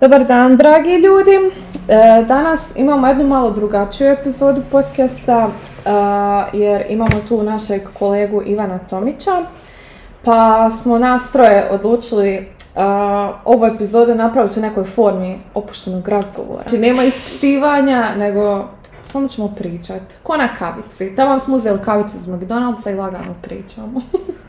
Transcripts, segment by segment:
Dobar dan, dragi ljudi. E, Danas imamo jednu malo drugačiju epizodu podcasta, e, jer imamo tu našeg kolegu Ivana Tomića. Pa smo nas troje odlučili e, ovu epizodu napraviti u nekoj formi opuštenog razgovora. Znači nema ispitivanja, nego samo ćemo pričat. Ko na kavici. Tamo smo uzeli kavice iz McDonald'sa i lagano pričamo.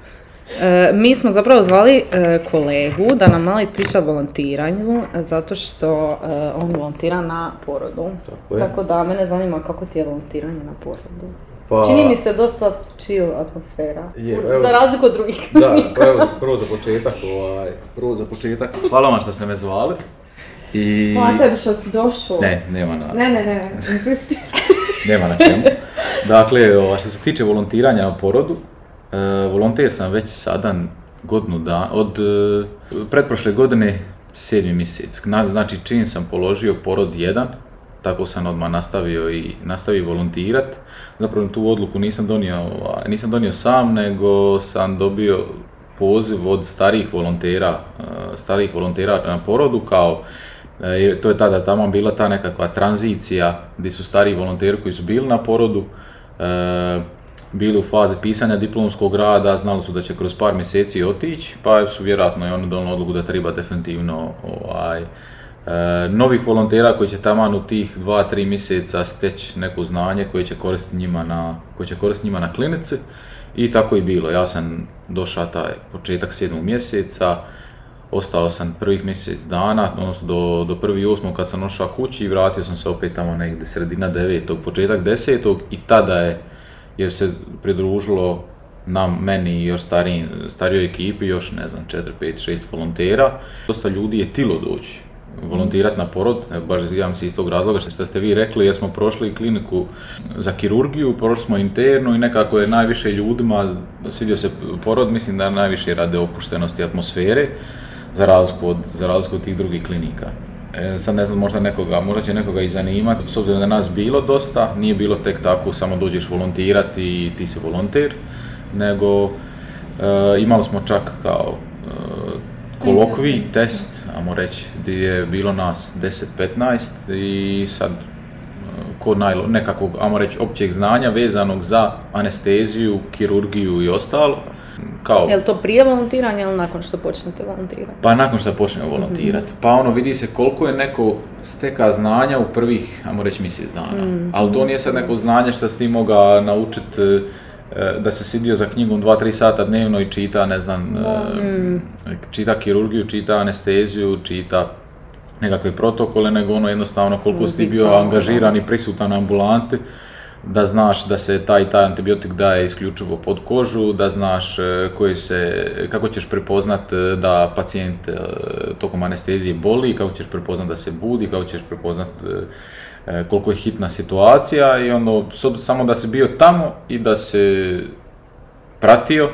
E, mi smo zapravo zvali e, kolegu da nam malo ispriča o volontiranju, e, zato što e, on volontira na porodu. Tako je. Tako da mene zanima kako ti je volontiranje na porodu. Pa, Čini mi se dosta chill atmosfera, Je, evo- za razliku od drugih. Da, pa evo, prvo za početak, ovaj, prvo za početak. Hvala vam što ste me zvali. I... Hvala tebi što si došao. Ne, nema na, Ne, ne, ne, insisti. nema na čemu. Dakle, ovaj, što se tiče volontiranja na porodu, volonter sam već sada godinu dana, od e, pretprošle godine sedmi mjesec. Na- Znači, čim sam položio porod 1, tako sam odmah nastavio i nastavio volontirat. Zapravo tu odluku nisam donio, ovaj, nisam donio sam, nego sam dobio poziv od starijih volontera, e, starijih volontera na porodu kao jer to je tada tamo bila ta nekakva tranzicija gdje su stariji volonteri koji su bili na porodu, bili u fazi pisanja diplomskog rada, znali su da će kroz par mjeseci otići, pa su vjerojatno i oni donijeli odluku da treba definitivno ovaj, e, novih volontera koji će tamo u tih 2-3 mjeseca steći neko znanje koje će koristiti njima na, koje će koristiti njima na klinici. I tako i bilo. Ja sam došao taj početak 7. mjeseca, ostao sam prvih mjesec dana, odnosno do, do prvi osmog kad sam došao kući i vratio sam se opet tamo negdje sredina devetog, početak desetog i tada je, je se pridružilo nam, meni i još starijoj ekipi, još ne znam, 4, 5, 6 volontera. Dosta ljudi je tilo doći volontirati na porod, baš ja mislim iz tog razloga što ste vi rekli, jer smo prošli kliniku za kirurgiju, prošli smo internu i nekako je najviše ljudima svidio se porod, mislim da najviše rade opuštenosti atmosfere, za od, za razliku od tih drugih klinika. E, sad ne znam, možda nekoga, možda će nekoga i zanimati, s obzirom da nas bilo dosta, nije bilo tek tako samo dođeš volontirati i ti si volonter, nego e, imali smo čak kao e, kolokvij, test, ajmo reći, gdje je bilo nas 10-15 i sad e, kod najlo, nekakvog, ajmo reći, općeg znanja vezanog za anesteziju, kirurgiju i ostalo. Kao, Je li to prije volontiranja ili nakon što počnete volontirati? pa nakon što počnemo volontirati. Pa ono vidi se koliko je neko steka znanja u prvih, ajmo reći, mjesec dana. Ali to nije sad neko znanje što si ti mogao naučiti e, da se sidio za knjigom 2-3 sata dnevno i čita, ne znam, e, čita kirurgiju, čita anesteziju, čita nekakve protokole, nego ono jednostavno koliko si ti bio angažiran i prisutan na ambulanti, da znaš da se taj i taj antibiotik daje isključivo pod kožu, da znaš e, koji se, kako ćeš prepoznat e, da pacijent e, tokom anestezije boli, kako ćeš prepoznat da se budi, kako ćeš prepoznat koliko je hitna situacija i ono, samo da si bio tamo i da se pratio,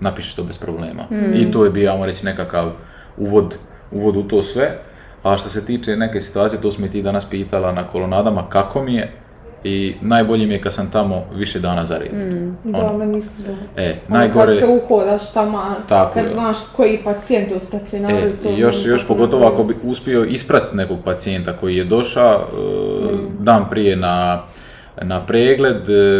napišeš to bez problema. I to je bio, ajmo reći, nekakav uvod, uvod u to sve. A što se tiče neke situacije, to smo i ti danas pitala na kolonadama, kako mi je, i najbolje mi je kad sam tamo više dana za redom. Da, Ono, meni isto. E, Ono najgore, kad se uhodaš tamo, Tako kad je. znaš koji pacijent u stacionaru e, to. i još, meni još pogotovo ako bi uspio ispratiti nekog pacijenta koji je došao e, Mm. dan prije na, na pregled,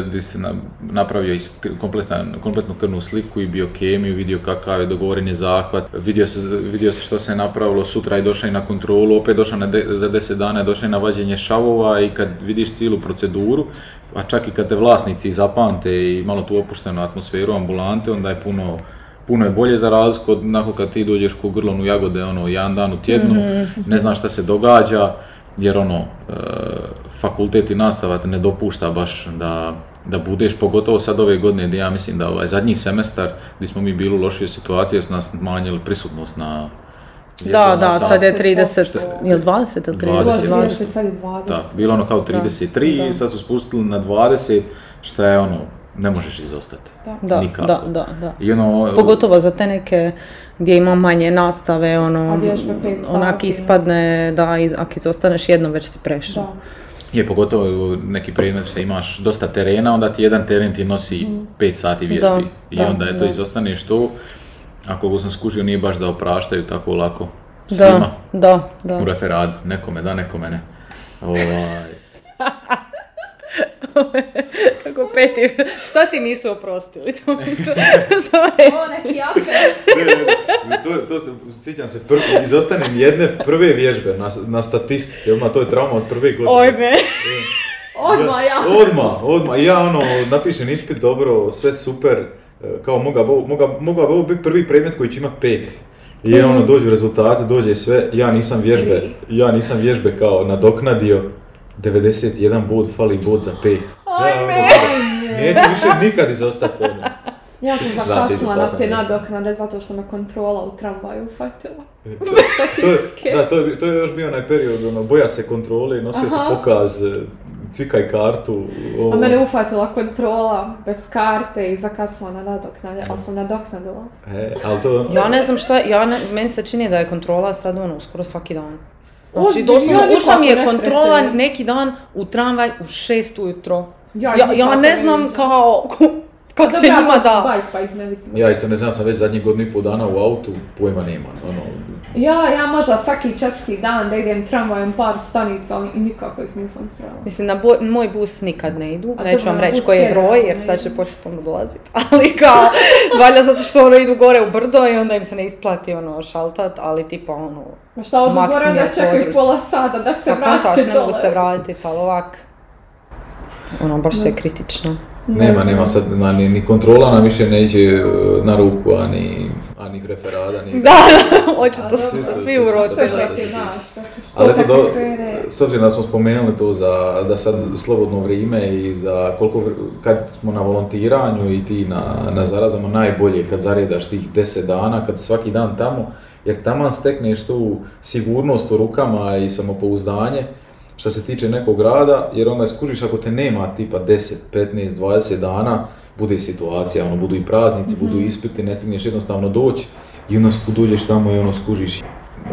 gdje se na- napravio kompletan, kompletnu krvnu sliku i biokemiju, vidio kakav je dogovoren je zahvat, vidio se, vidio se što se je napravilo, sutra je došao i na kontrolu, opet došao na de- za 10 dana je došao i na vađenje šavova i kad vidiš cijelu proceduru, a čak i kad te vlasnici zapamte i malo tu opuštenu atmosferu ambulante, onda je puno puno je bolje za razliku od onako kad ti dođeš ku grlonu jagode ono jedan dan u tjednu, ne znaš šta se događa, jer ono, e, fakultet i nastava te ne dopušta baš da, da budeš, pogotovo sad ove godine gdje ja mislim da ovaj zadnji semestar gdje smo mi bili u lošoj situaciji jer su nas smanjili prisutnost na Da, da, sat. sad je 30, 30%. je li 20 ili 30? Bilo je 20. 20, sad je 20. Da, bilo ono kao 33 Da. i sad su spustili na 20, šta je ono, ne možeš izostati. Da. Da, Nikako. da, da, da. I ono, Pogotovo za te neke gdje ima manje nastave, ono, onak ispadne da iz- ako izostaneš jedno već si prešao. Je, pogotovo neki predmet što imaš dosta terena, onda ti jedan teren ti nosi 5 sati vježbi. Da, I da, onda je to izostaneš to, ako sam skužio nije baš da opraštaju tako lako svima Da, da, u da. referatu, nekome da, nekome ne. Ovaj, Kako peti, šta ti nisu oprostili? Ovo neki to, to se, sjećam se, prvi, izostanem jedne prve vježbe na, na statistici, odmah to je trauma od prve godine. Oj me. Odmah ja. Odmah, odmah, ja ono, napišem ispit dobro, sve super, e, kao moga, bo- moga, mogao bi ovo biti prvi predmet koji će imat pet. I ja, ono, dođu rezultati, dođe sve, ja nisam vježbe, ja nisam vježbe kao nadoknadio, 91 bod, fali bod za pet. Ja, ono, Ajme. Neću više nikad izostati ono. Ja sam zakasnila na te nadoknade zato što me kontrola u tramvaju ufatila. To je, da, to je, to je još bio onaj period, ono, boja se kontrole, nosio se pokaz, e, cvikaj kartu. ovo. A mene ufatila kontrola bez karte i zakasnila na nadoknade, ali sam nadoknadila. E, ali to... Ja ne znam šta, ja ne, meni se čini da je kontrola sad ono, skoro svaki dan. Znači, doslovno, ja ušla mi je kontrola nesreće. neki dan u tramvaj u šest ujutro. Ja, Ja, ja ne znam kao, kako se njima da. Pa ih ne vidim. Ja isto ne znam, sam već zadnjih godinu i pol dana u autu, pojma nema, ono, Ja, ja možda svaki četvrti dan da idem tramvajem par stanica ali i nikako ih nisam srela. Mislim, na boj- moj bus nikad ne idu, A neću vam reći koji je je, broj, jer ne sad će početi ono dolazit. Ali kao, valjda zato što ono idu gore u brdo i onda im se ne isplati ono šaltat, ali tipa ono, Ma šta odu gore da čekaju pola sata da se pa vrate ne dole. mogu se vratiti, ali ovak. Ono, baš sve kritično. Ne nema, nema sad, na, ni, ni kontrola nam više ne iđe e, na ruku, ani, ani referada, ni... Da, da, očito su se svi ćeš Ali to eto, do, s obzirom da smo spomenuli to za, da sad slobodno vrijeme i za koliko, kad smo na volontiranju i ti na, na zarazama, najbolje kad zaredaš tih 10 dana, kad svaki dan tamo, jer taman stekneš tu sigurnost u rukama i samopouzdanje što se tiče nekog rada, jer onda skužiš ako te nema tipa 10, 15, 20 dana, bude situacija, ono, budu i praznici, budu ispiti, ne stigneš jednostavno doći i onda sku- dođeš tamo i ono skužiš,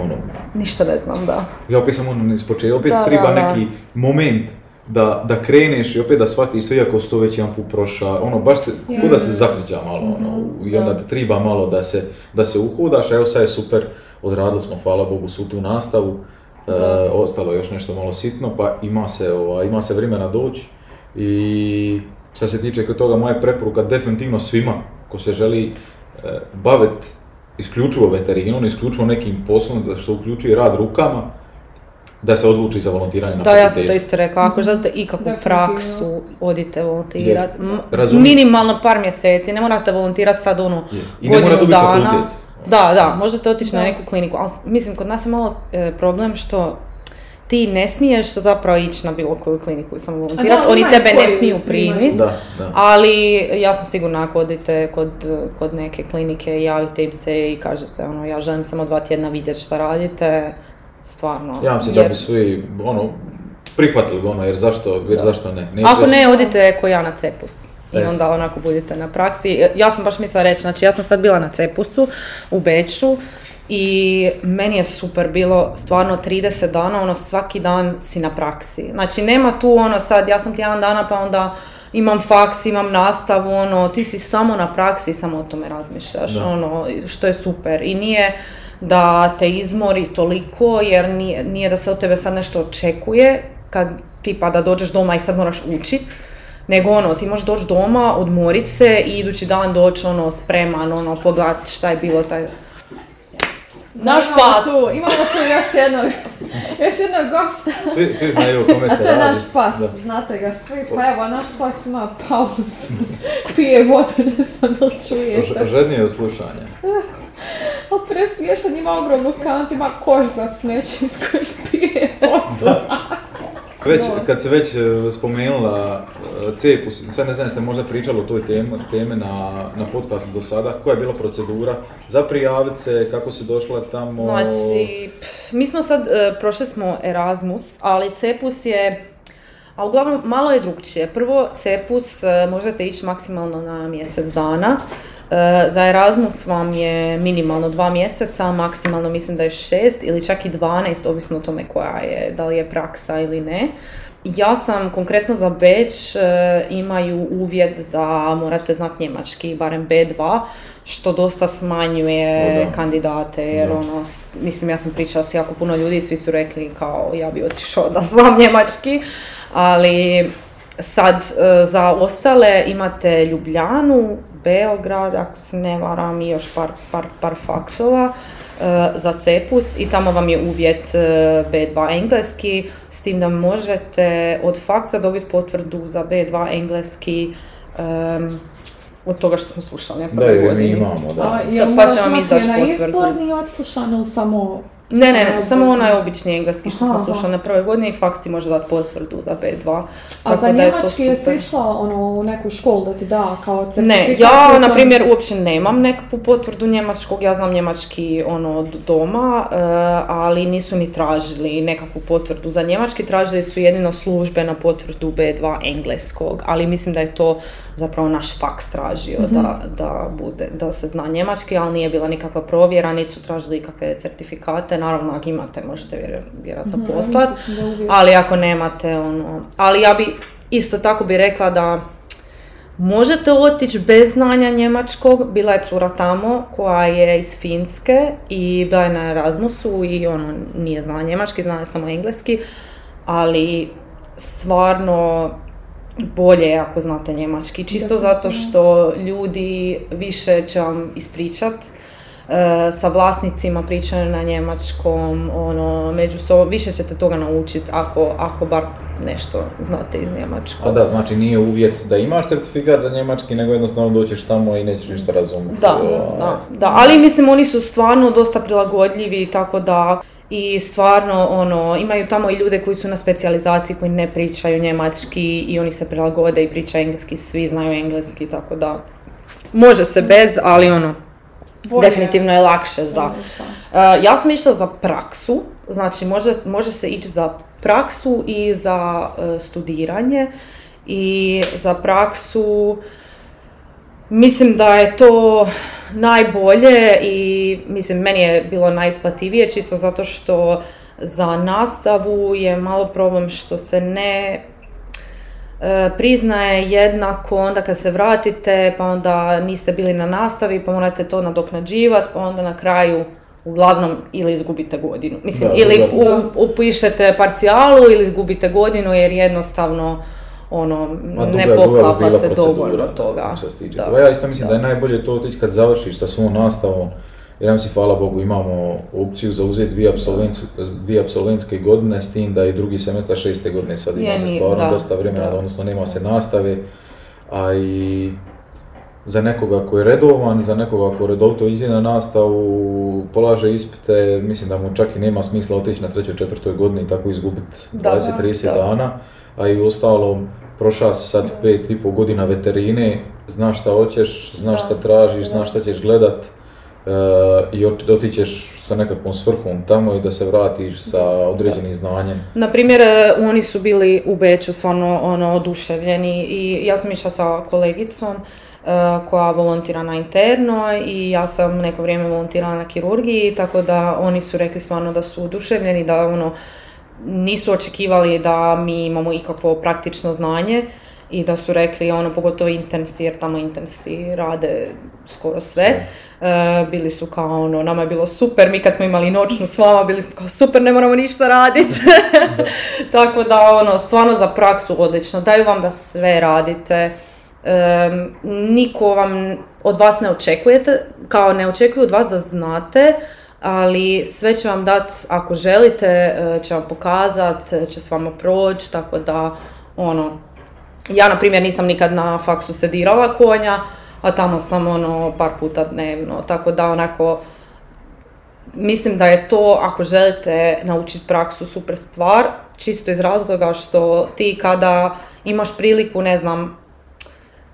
ono, Ništa ne znam, da. ja opet sam ono iz početka, opet Da, treba da, da. neki moment da, da kreneš i opet da shvatiš sve iako si to već jedan put prošao, ono baš se, Je. ko da se zapriđa malo, ono, i onda da. te treba malo da se, da se uhodaš, a evo sad je super, odradili smo, hvala Bogu, svu tu nastavu, e, ostalo je još nešto malo sitno, pa ima se, ova, ima se vremena doći i što se tiče kod toga moja preporuka definitivno svima ko se želi e, baviti isključivo veterinom, isključivo nekim poslom da što uključuje rad rukama, da se odluči za volontiranje na Da, ja sam to isto rekla, ako želite ikakvu praksu, odite volontirat. Je. M- Razumijem. Minimalno par mjeseci, ne morate volontirat sad ono Je. I ne mora godinu dana. fakultet. Da, da, možete otići na neku kliniku, ali mislim kod nas je malo e, problem što ti ne smiješ zapravo ići na bilo koju kliniku i samo volontirat, ali oni tebe ne smiju primiti. Da, da. Ali ja sam sigurna ako odete kod, kod neke klinike, javite im se i kažete ono, ja želim samo dva tjedna vidjeti šta radite, stvarno. Ja vam se da jer- bi svi, ono, prihvatili ono, jer zašto, jer zašto ne? Neću Ako ne, odite ko ja na Cepus. I onda onako budete na praksi. Ja sam baš mislila reći, znači ja sam sad bila na Cepusu u Beču i meni je super bilo stvarno 30 dana, ono svaki dan si na praksi. Znači nema tu ono sad, ja sam tjedan dana pa onda imam faks, imam nastavu, ono ti si samo na praksi i samo o tome razmišljaš, Da. ono što je super. I nije da te izmori toliko jer nije, nije da se od tebe sad nešto očekuje kad tipa da dođeš doma i sad moraš učit, nego ono, ti možeš doći doma, odmorit se i idući dan doći ono spreman, ono, pogledat šta je bilo taj... Naš Imamo pas! Tu, imamo tu još jednog, još jednog gosta. Svi, svi znaju o kome A se to je radi. naš pas, Da. znate ga svi. Pa evo, naš pas ima pauzu. Pije vodu, ne znam da li čujete. Žednije od slušanja. Ali presmiješan ima ogromnu kantu, ima koš za smeće iz kojeg pije vodu. Već, kad se već e, spomenula e, Cepus, sad ne znam jeste možda pričali o toj temi, teme na, na podcastu do sada, koja je bila procedura za prijaviti se, kako si došla tamo? Znači, pff, mi smo sad, e, prošli smo Erasmus, ali Cepus je, a uglavnom malo je drugčije. Prvo, Cepus možete ići maksimalno na mjesec dana. E, za Erasmus vam je minimalno dva mjeseca, maksimalno mislim da je šest ili čak i 12, ovisno o tome koja je, da li je praksa ili ne. ja sam konkretno za Beč e, imaju uvjet da morate znati njemački, barem B2, što dosta smanjuje O, da. kandidate, jer Da. ono, mislim ja sam pričala s jako puno ljudi i svi su rekli kao ja bi otišao da znam njemački, ali sad e, za ostale imate Ljubljanu, Beograd, ako se ne varam i još par, par, par faksova e, za CEPUS i tamo vam je uvjet e, B2 engleski, s tim da možete od faksa dobiti potvrdu za B2 engleski em, od toga što smo slušali Da, mi imamo, da. A, jel Pa moraš će vam imati izdaći onaj potvrdu. izborni odslušan ili samo... Ne, ne, ne, samo onaj obični engleski što Aha, smo slušali na prvoj godini i faks ti može dati potvrdu za B2. A za je njemački jesi super. išla ono, u neku školu da ti da kao certifikat? Ne, ja to- na primjer uopće nemam nekakvu potvrdu njemačkog, ja znam njemački ono od doma, e, ali nisu ni tražili nekakvu potvrdu za njemački, tražili su jedino službenu potvrdu B2 engleskog, ali mislim da je to zapravo naš faks tražio da, da, bude, da se zna njemački, ali nije bila nikakva provjera, niti su tražili ikakve certifikate, naravno ako imate možete vjer- vjerojatno Mhm, poslat, ali ako nemate ono, ali ja bi isto tako bi rekla da Možete otići bez znanja njemačkog, bila je cura tamo koja je iz Finske i bila je na Erasmusu i ono nije znala njemački, znala je samo engleski, ali stvarno bolje je ako znate njemački, čisto zato što ljudi više će vam ispričat, e, sa vlasnicima pričaju na njemačkom, ono, među sobom, više ćete toga naučiti ako, ako bar nešto znate iz njemačkog. A da, znači nije uvjet da imaš certifikat za njemački, nego jednostavno doćeš tamo i nećeš ništa razumjeti. Da, da, da, ali mislim oni su stvarno dosta prilagodljivi tako da i stvarno ono imaju tamo i ljude koji su na specijalizaciji koji ne pričaju njemački i oni se prilagode i pričaju engleski, svi znaju engleski tako da može se bez, ali ono Bolje. definitivno je lakše za. Uh, ja sam išla za praksu, znači može, može se ići za praksu i za uh, studiranje i za praksu mislim da je to najbolje i mislim meni je bilo najisplativije čisto zato što za nastavu je malo problem što se ne priznaje jednako onda kad se vratite, pa onda niste bili na nastavi, pa morate to nadoknađivati, pa onda na kraju uglavnom ili izgubite godinu. Mislim, Da, ili u- upišete parcijalu ili izgubite godinu jer jednostavno ono, Ma, duga- ne poklapa se dovoljno toga. Da. toga. Ja isto mislim da, Da. je najbolje to otići kad završiš sa svom nastavom. Jer nam si, hvala Bogu, imamo opciju za uzeti dvije, absolvents, dvije absolventske godine, s tim da i drugi semestar šeste godine sad ima se stvarno da, dosta vremena, da. odnosno nema se nastave. A i za nekoga ko je redovan, za nekoga ko redovito ide na nastavu, polaže ispite, mislim da mu čak i nema smisla otići na trećoj, četvrtoj godini i tako izgubiti Da, 20-30 da. dana. A i u ostalom, prošao si sad pet i pol godina veterine, znaš šta hoćeš, znaš šta tražiš, znaš šta ćeš gledat e, i ot- otićeš sa nekakvom svrhom tamo i da se vratiš sa određenim znanjem. Na primjer, e, oni su bili u Beču stvarno ono, oduševljeni i ja sam išla sa kolegicom e, koja volontira na interno i ja sam neko vrijeme volontirala na kirurgiji, tako da oni su rekli stvarno da su oduševljeni, da ono, nisu očekivali da mi imamo ikakvo praktično znanje i da su rekli, ono, pogotovo intensi, jer tamo intensi rade skoro sve. E, bili su kao ono, nama je bilo super, mi kad smo imali noćnu s vama, bili smo kao super, ne moramo ništa raditi. Tako da ono, stvarno za praksu odlično, daju vam da sve radite. Em, niko vam od vas ne očekujete, kao ne očekuju od vas da znate, ali sve će vam dati, ako želite, e, će vam pokazat, e, će s vama proći, tako da, ono, ja, na primjer, nisam nikad na faksu sedirala konja, a tamo sam, ono, par puta dnevno, tako da, onako, mislim da je to, ako želite naučiti praksu, super stvar, čisto iz razloga što ti kada imaš priliku, ne znam,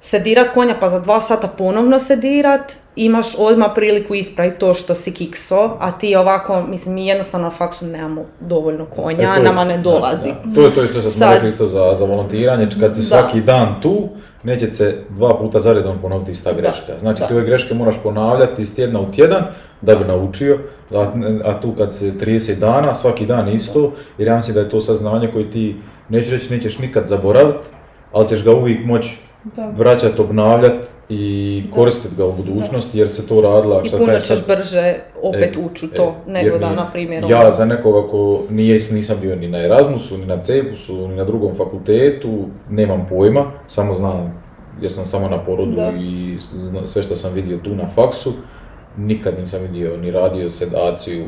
sedirat konja pa za dva sata ponovno sedirat, imaš odmah priliku ispraviti to što si kikso, a ti ovako, mislim, mi jednostavno na faksu nemamo dovoljno konja, E, je- nama ne da, dolazi. da. To je to je to što smo rekli isto za, za volontiranje, kad si Da. svaki dan tu, neće se dva puta za redom ponoviti ista Da, greška. Znači da. te ove greške moraš ponavljati iz tjedna u tjedan da bi naučio, a, a tu kad se 30 dana, svaki dan isto, jer ja mislim da je to saznanje koje ti neću reći nećeš nikad zaboraviti, ali ćeš ga uvijek moći Da. Vraćati, obnavljati i koristiti ga u budućnosti jer se to radila, I šta puno ćeš sad, brže opet E, ući u e, to, nego da, na primjer, Ja ono- za nekoga ko nije, nisam bio ni na Erasmusu, ni na Cepusu, ni na drugom fakultetu, nemam pojma, samo znam jer sam samo na porodu Da. i sve što sam vidio tu na faksu, nikad nisam vidio ni radio sedaciju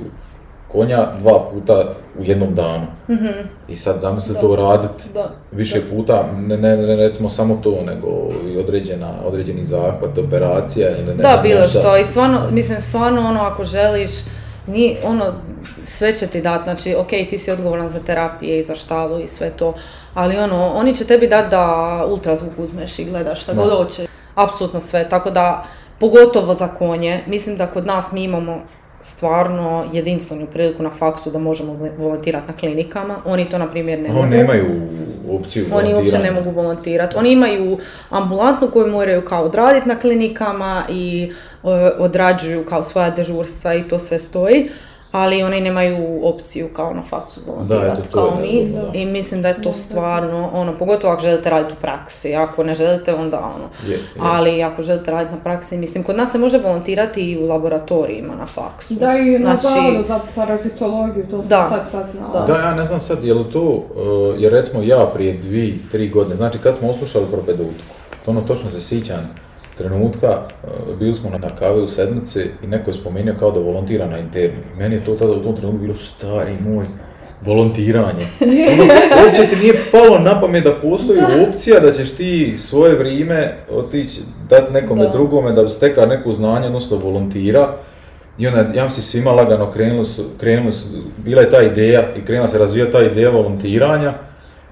konja dva puta u jednom danu. Mhm, I sad zamisli Da. to radit da. više puta, ne, ne, ne recimo samo to, nego i određena, određeni zahvat, operacija ili ne Da, znam bilo nešto. što. I stvarno, mislim, stvarno ono, ako želiš, ni, ono, sve će ti dati, znači, ok, ti si odgovoran za terapije i za štalu i sve to, ali ono, oni će tebi dati da ultrazvuk uzmeš i gledaš šta Da. god hoće. Apsolutno sve, tako da, pogotovo za konje, mislim da kod nas mi imamo stvarno jedinstvenu priliku na faksu da možemo volontirati na klinikama. Oni to, na primjer, ne Oni mogu. nemaju opciju Oni uopće ne mogu volontirati. Oni imaju ambulantnu koju moraju kao odraditi na klinikama i e, odrađuju kao svoja dežurstva i to sve stoji. Ali oni nemaju opciju kao na faksu volontirati je kao mi. da. I mislim da je to Da, stvarno, ono, pogotovo ako želite raditi u praksi. Ako ne želite, onda ono. Je, je. Ali ako želite raditi na praksi, mislim, kod nas se može volontirati i u laboratorijima na faksu. Da, i na Znači, za parazitologiju, to sam Da. sad saznala. Da, ja ne znam sad, je li to, uh, jer recimo ja prije dvi, tri godine, znači kad smo oslušali propedeutiku, to ono točno se sjećam trenutka, uh, bili smo na kavi u sedmici i neko je spomenuo kao da volontira na internu. I Meni je to tada u tom trenutku bilo stari moj, volontiranje. Ono, uopće ti nije palo na pamet da postoji opcija da ćeš ti svoje vrijeme otići, dati nekome Da. drugome da bi stekao neko znanje, odnosno volontira. I onda, ja mislim, svima lagano krenuli su, krenuli su, bila je ta ideja i krenula se razvija ta ideja volontiranja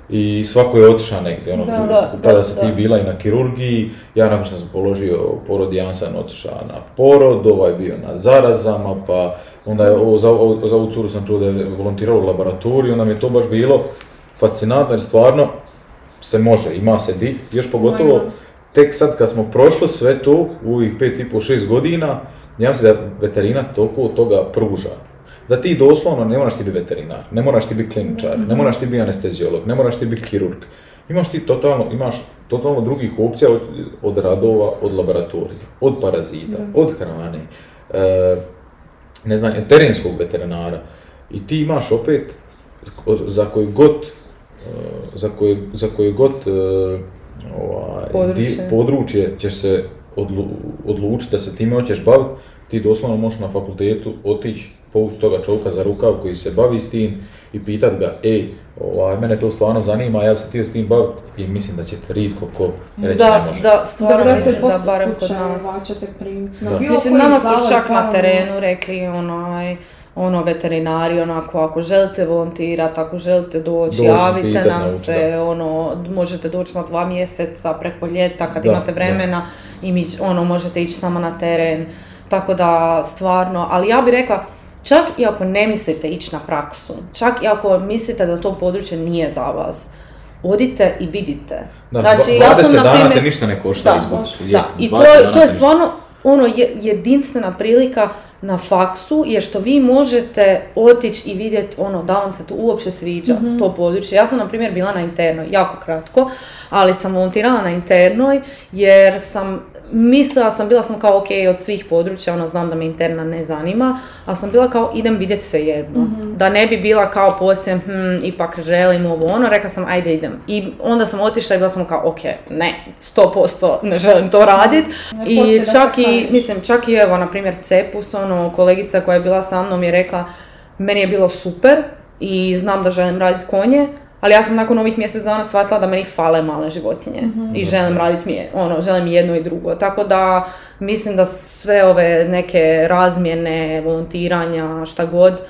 i svako je otišao negdje. Ono, Da, da, tada da, si ti bila i na kirurgiji, ja nakon što sam položio porod, ja sam otišao na porod, ovaj bio na zarazama, pa onda je ovo, za, ovo- za ovu curu sam čuo da je volontirala u laboratoriju, onda mi je to baš bilo fascinantno jer stvarno se može, ima se di, još pogotovo tek sad kad smo prošli sve to u ovih pet i pol, šest godina, ja mislim da veterina toliko od toga pruža. Da ti doslovno ne moraš ti biti veterinar, ne moraš ti biti kliničar, ne moraš ti biti anesteziolog, ne moraš ti biti kirurg. Imaš ti totalno, imaš totalno drugih opcija od, od radova, od laboratorija, od parazita, od hrane, e, ne znam, terenskog veterinara. I ti imaš opet za koji god e, za koje, za koje god e, ovaj, Područje. di- područje ćeš se odlu, odlučiti da se time hoćeš baviti, ti doslovno možeš na fakultetu otići, povući toga čovjeka za rukav koji se bavi s tim i pitat ga, ej, ovaj, mene to stvarno zanima, ja bi se htio s tim baviti i mislim da će te ritko ko reći ne Da, može. da, stvarno mislim da 90% barem kod nas. ćete primiti na Da. bilo Mislim, nama su čak na terenu rekli onaj, ono veterinari, onako, ako želite volontirati, ako želite doći, Dođi, javite pitaj, nam nauči, se, da. ono, možete doći na dva mjeseca preko ljeta kad Da, imate da. vremena i mi, ono, možete ići s nama na teren. Tako da, stvarno, ali ja bih rekla, čak i ako ne mislite ići na praksu, čak i ako mislite da to područje nije za vas, odite i vidite. Da, Znači, ja sam, 20 na dana primjer- te ništa ne košta Da, izgubiti. da, i to, 20 je- dana to je stvarno ono je- jedinstvena prilika na faksu je što vi možete otići i vidjeti ono da vam se to uopće sviđa to područje. Ja sam na primjer bila na internoj jako kratko, ali sam volontirala na internoj jer sam mislila sam, bila sam kao ok od svih područja, ono znam da me interna ne zanima, ali sam bila kao idem vidjeti sve jedno. Da ne bi bila kao poslije, hm, ipak želim ovo ono, rekla sam ajde idem. I onda sam otišla i bila sam kao ok, ne, 100% ne želim to radit. Ne I čak i, mislim, čak i evo, na primjer, Cepus, ono, kolegica koja je bila sa mnom je rekla, meni je bilo super i znam da želim raditi konje, ali ja sam nakon ovih mjesec dana shvatila da meni fale male životinje i želim raditi mije, ono, želim i jedno i drugo. Tako da mislim da sve ove neke razmjene, volontiranja, šta god,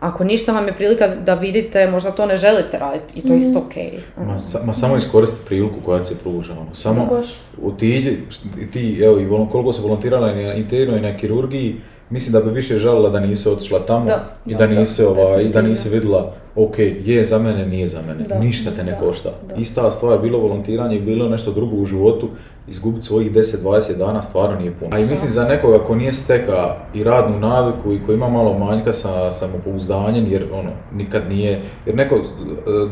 ako ništa vam je prilika da vidite, možda to ne želite raditi i to je isto okej. ono. Ma, sa- ma samo iskoristi priliku koja se pruža. Ono. Samo otiđi, ti, evo, i volon, koliko se volontirala i na internoj i na kirurgiji, mislim da bi više žalila da nisi otišla tamo Da, i da, da nisi, ovaj, i da nisi vidjela ok, je za mene, nije za mene, Da, ništa te ne da, košta. da. Ista stvar, bilo volontiranje, bilo nešto drugo u životu, izgubiti svojih 10-20 dana stvarno nije puno. A i mislim za nekoga ko nije steka i radnu naviku i ko ima malo manjka sa samopouzdanjem, jer ono, nikad nije, jer neko e,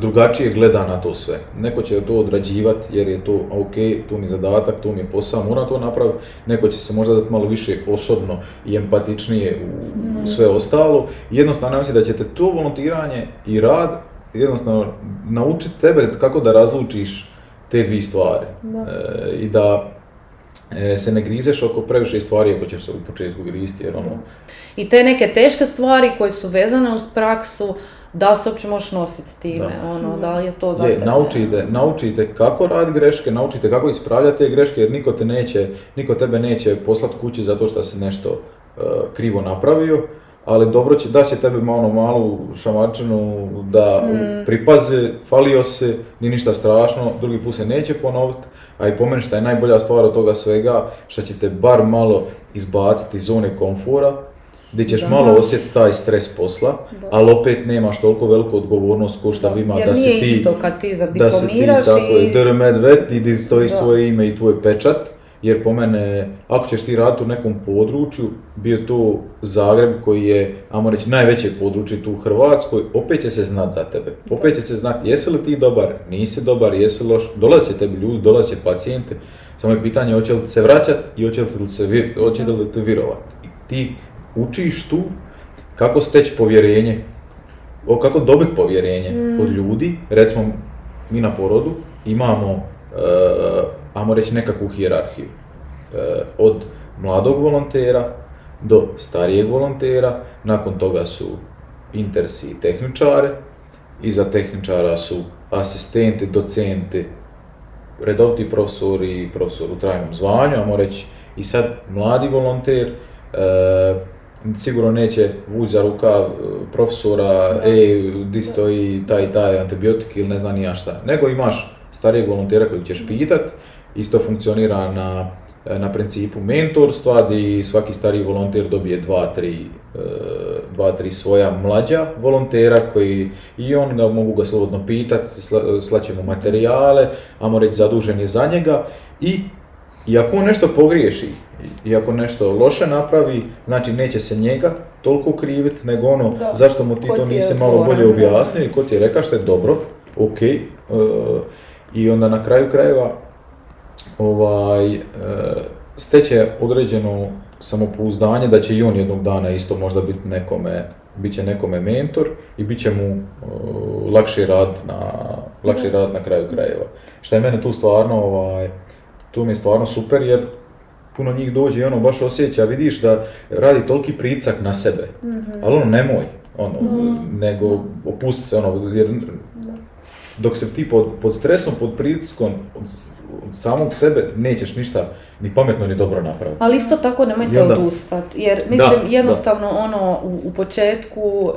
drugačije gleda na to sve. Neko će to odrađivati jer je to ok, tu mi je zadatak, tu mi je posao, moram to napraviti. Neko će se možda dati malo više osobno i empatičnije u, u sve ostalo. Jednostavno, ja mislim da će te to volontiranje i rad jednostavno naučiti tebe kako da razlučiš te dvije stvari. Da. E, I da e, se ne grizeš oko previše stvari ako ćeš se u početku gristi, jer ono, I te neke teške stvari koje su vezane uz praksu, da li se uopće možeš nositi s time, Da. ono, da li je to za tebe? naučite, naučite kako raditi greške, naučite kako ispravljati te greške, jer niko te neće, niko tebe neće poslati kući zato što si nešto e, krivo napravio, ali dobro će, da će tebi malo malu šamarčinu da Mm. pripaze, falio se, nije ništa strašno, drugi put se neće ponoviti, a i po meni šta je najbolja stvar od toga svega, što će te bar malo izbaciti iz zone komfora, gdje ćeš Da. malo osjetiti taj stres posla, Da. ali opet nemaš toliko veliku odgovornost ko šta ima Jer da nije ti isto kad ti da si ti tako i... je i stoji svoje ime i tvoj pečat, jer po mene, ako ćeš ti raditi u nekom području, bio to Zagreb koji je, ajmo reći, najveće područje tu u Hrvatskoj, opet će se znat za tebe. Opet će se znati jesi li ti dobar, nisi dobar, jesi loš, dolazit će tebi ljudi, dolazit će pacijente, samo je pitanje hoće li se vraćat i hoće li se, hoće li ti virovat. I ti učiš tu kako steći povjerenje o kako dobiti povjerenje Mm. od ljudi, recimo mi na porodu imamo, e, ajmo reći nekakvu hijerarhiju. E, od mladog volontera do starijeg volontera, nakon toga su intersi i tehničare, iza tehničara su asistenti, docenti, redoviti profesori i profesor u trajnom zvanju, ajmo reći. I sad mladi volonter, e, sigurno neće vući za rukav e, profesora, ej, di stoji taj taj antibiotik ili ne znam ni ja šta, nego imaš starijeg volontera kojeg ćeš pitat, isto funkcionira na, na principu mentorstva, gdje svaki stariji volonter dobije dva, tri, e, dva, tri svoja mlađa volontera koji i on ga mogu ga slobodno pitat, sla, slaće mu materijale, ajmo reći zadužen je za njega i i ako on nešto pogriješi, i ako nešto loše napravi, znači neće se njega toliko krivit, nego ono Da. zašto mu ti Ko to ti nisi malo bolje objasnio i ko ti je rekao što je dobro, ok. e, I onda na kraju krajeva ovaj, e, steće određeno samopouzdanje da će i on jednog dana isto možda biti nekome, bit će nekome mentor i bit će mu e, lakše rad na, lakše rad na kraju krajeva. Što je mene tu stvarno, ovaj, tu mi je stvarno super jer puno njih dođe i ono baš osjeća, vidiš da radi toliki pricak na sebe, ali ono nemoj, ono, nego opusti se ono, jer dok se ti pod, pod stresom, pod pritiskom od, samog sebe nećeš ništa ni pametno ni dobro napraviti. Ali isto tako nemojte onda- odustat, jer mislim Da, jednostavno ono u, u početku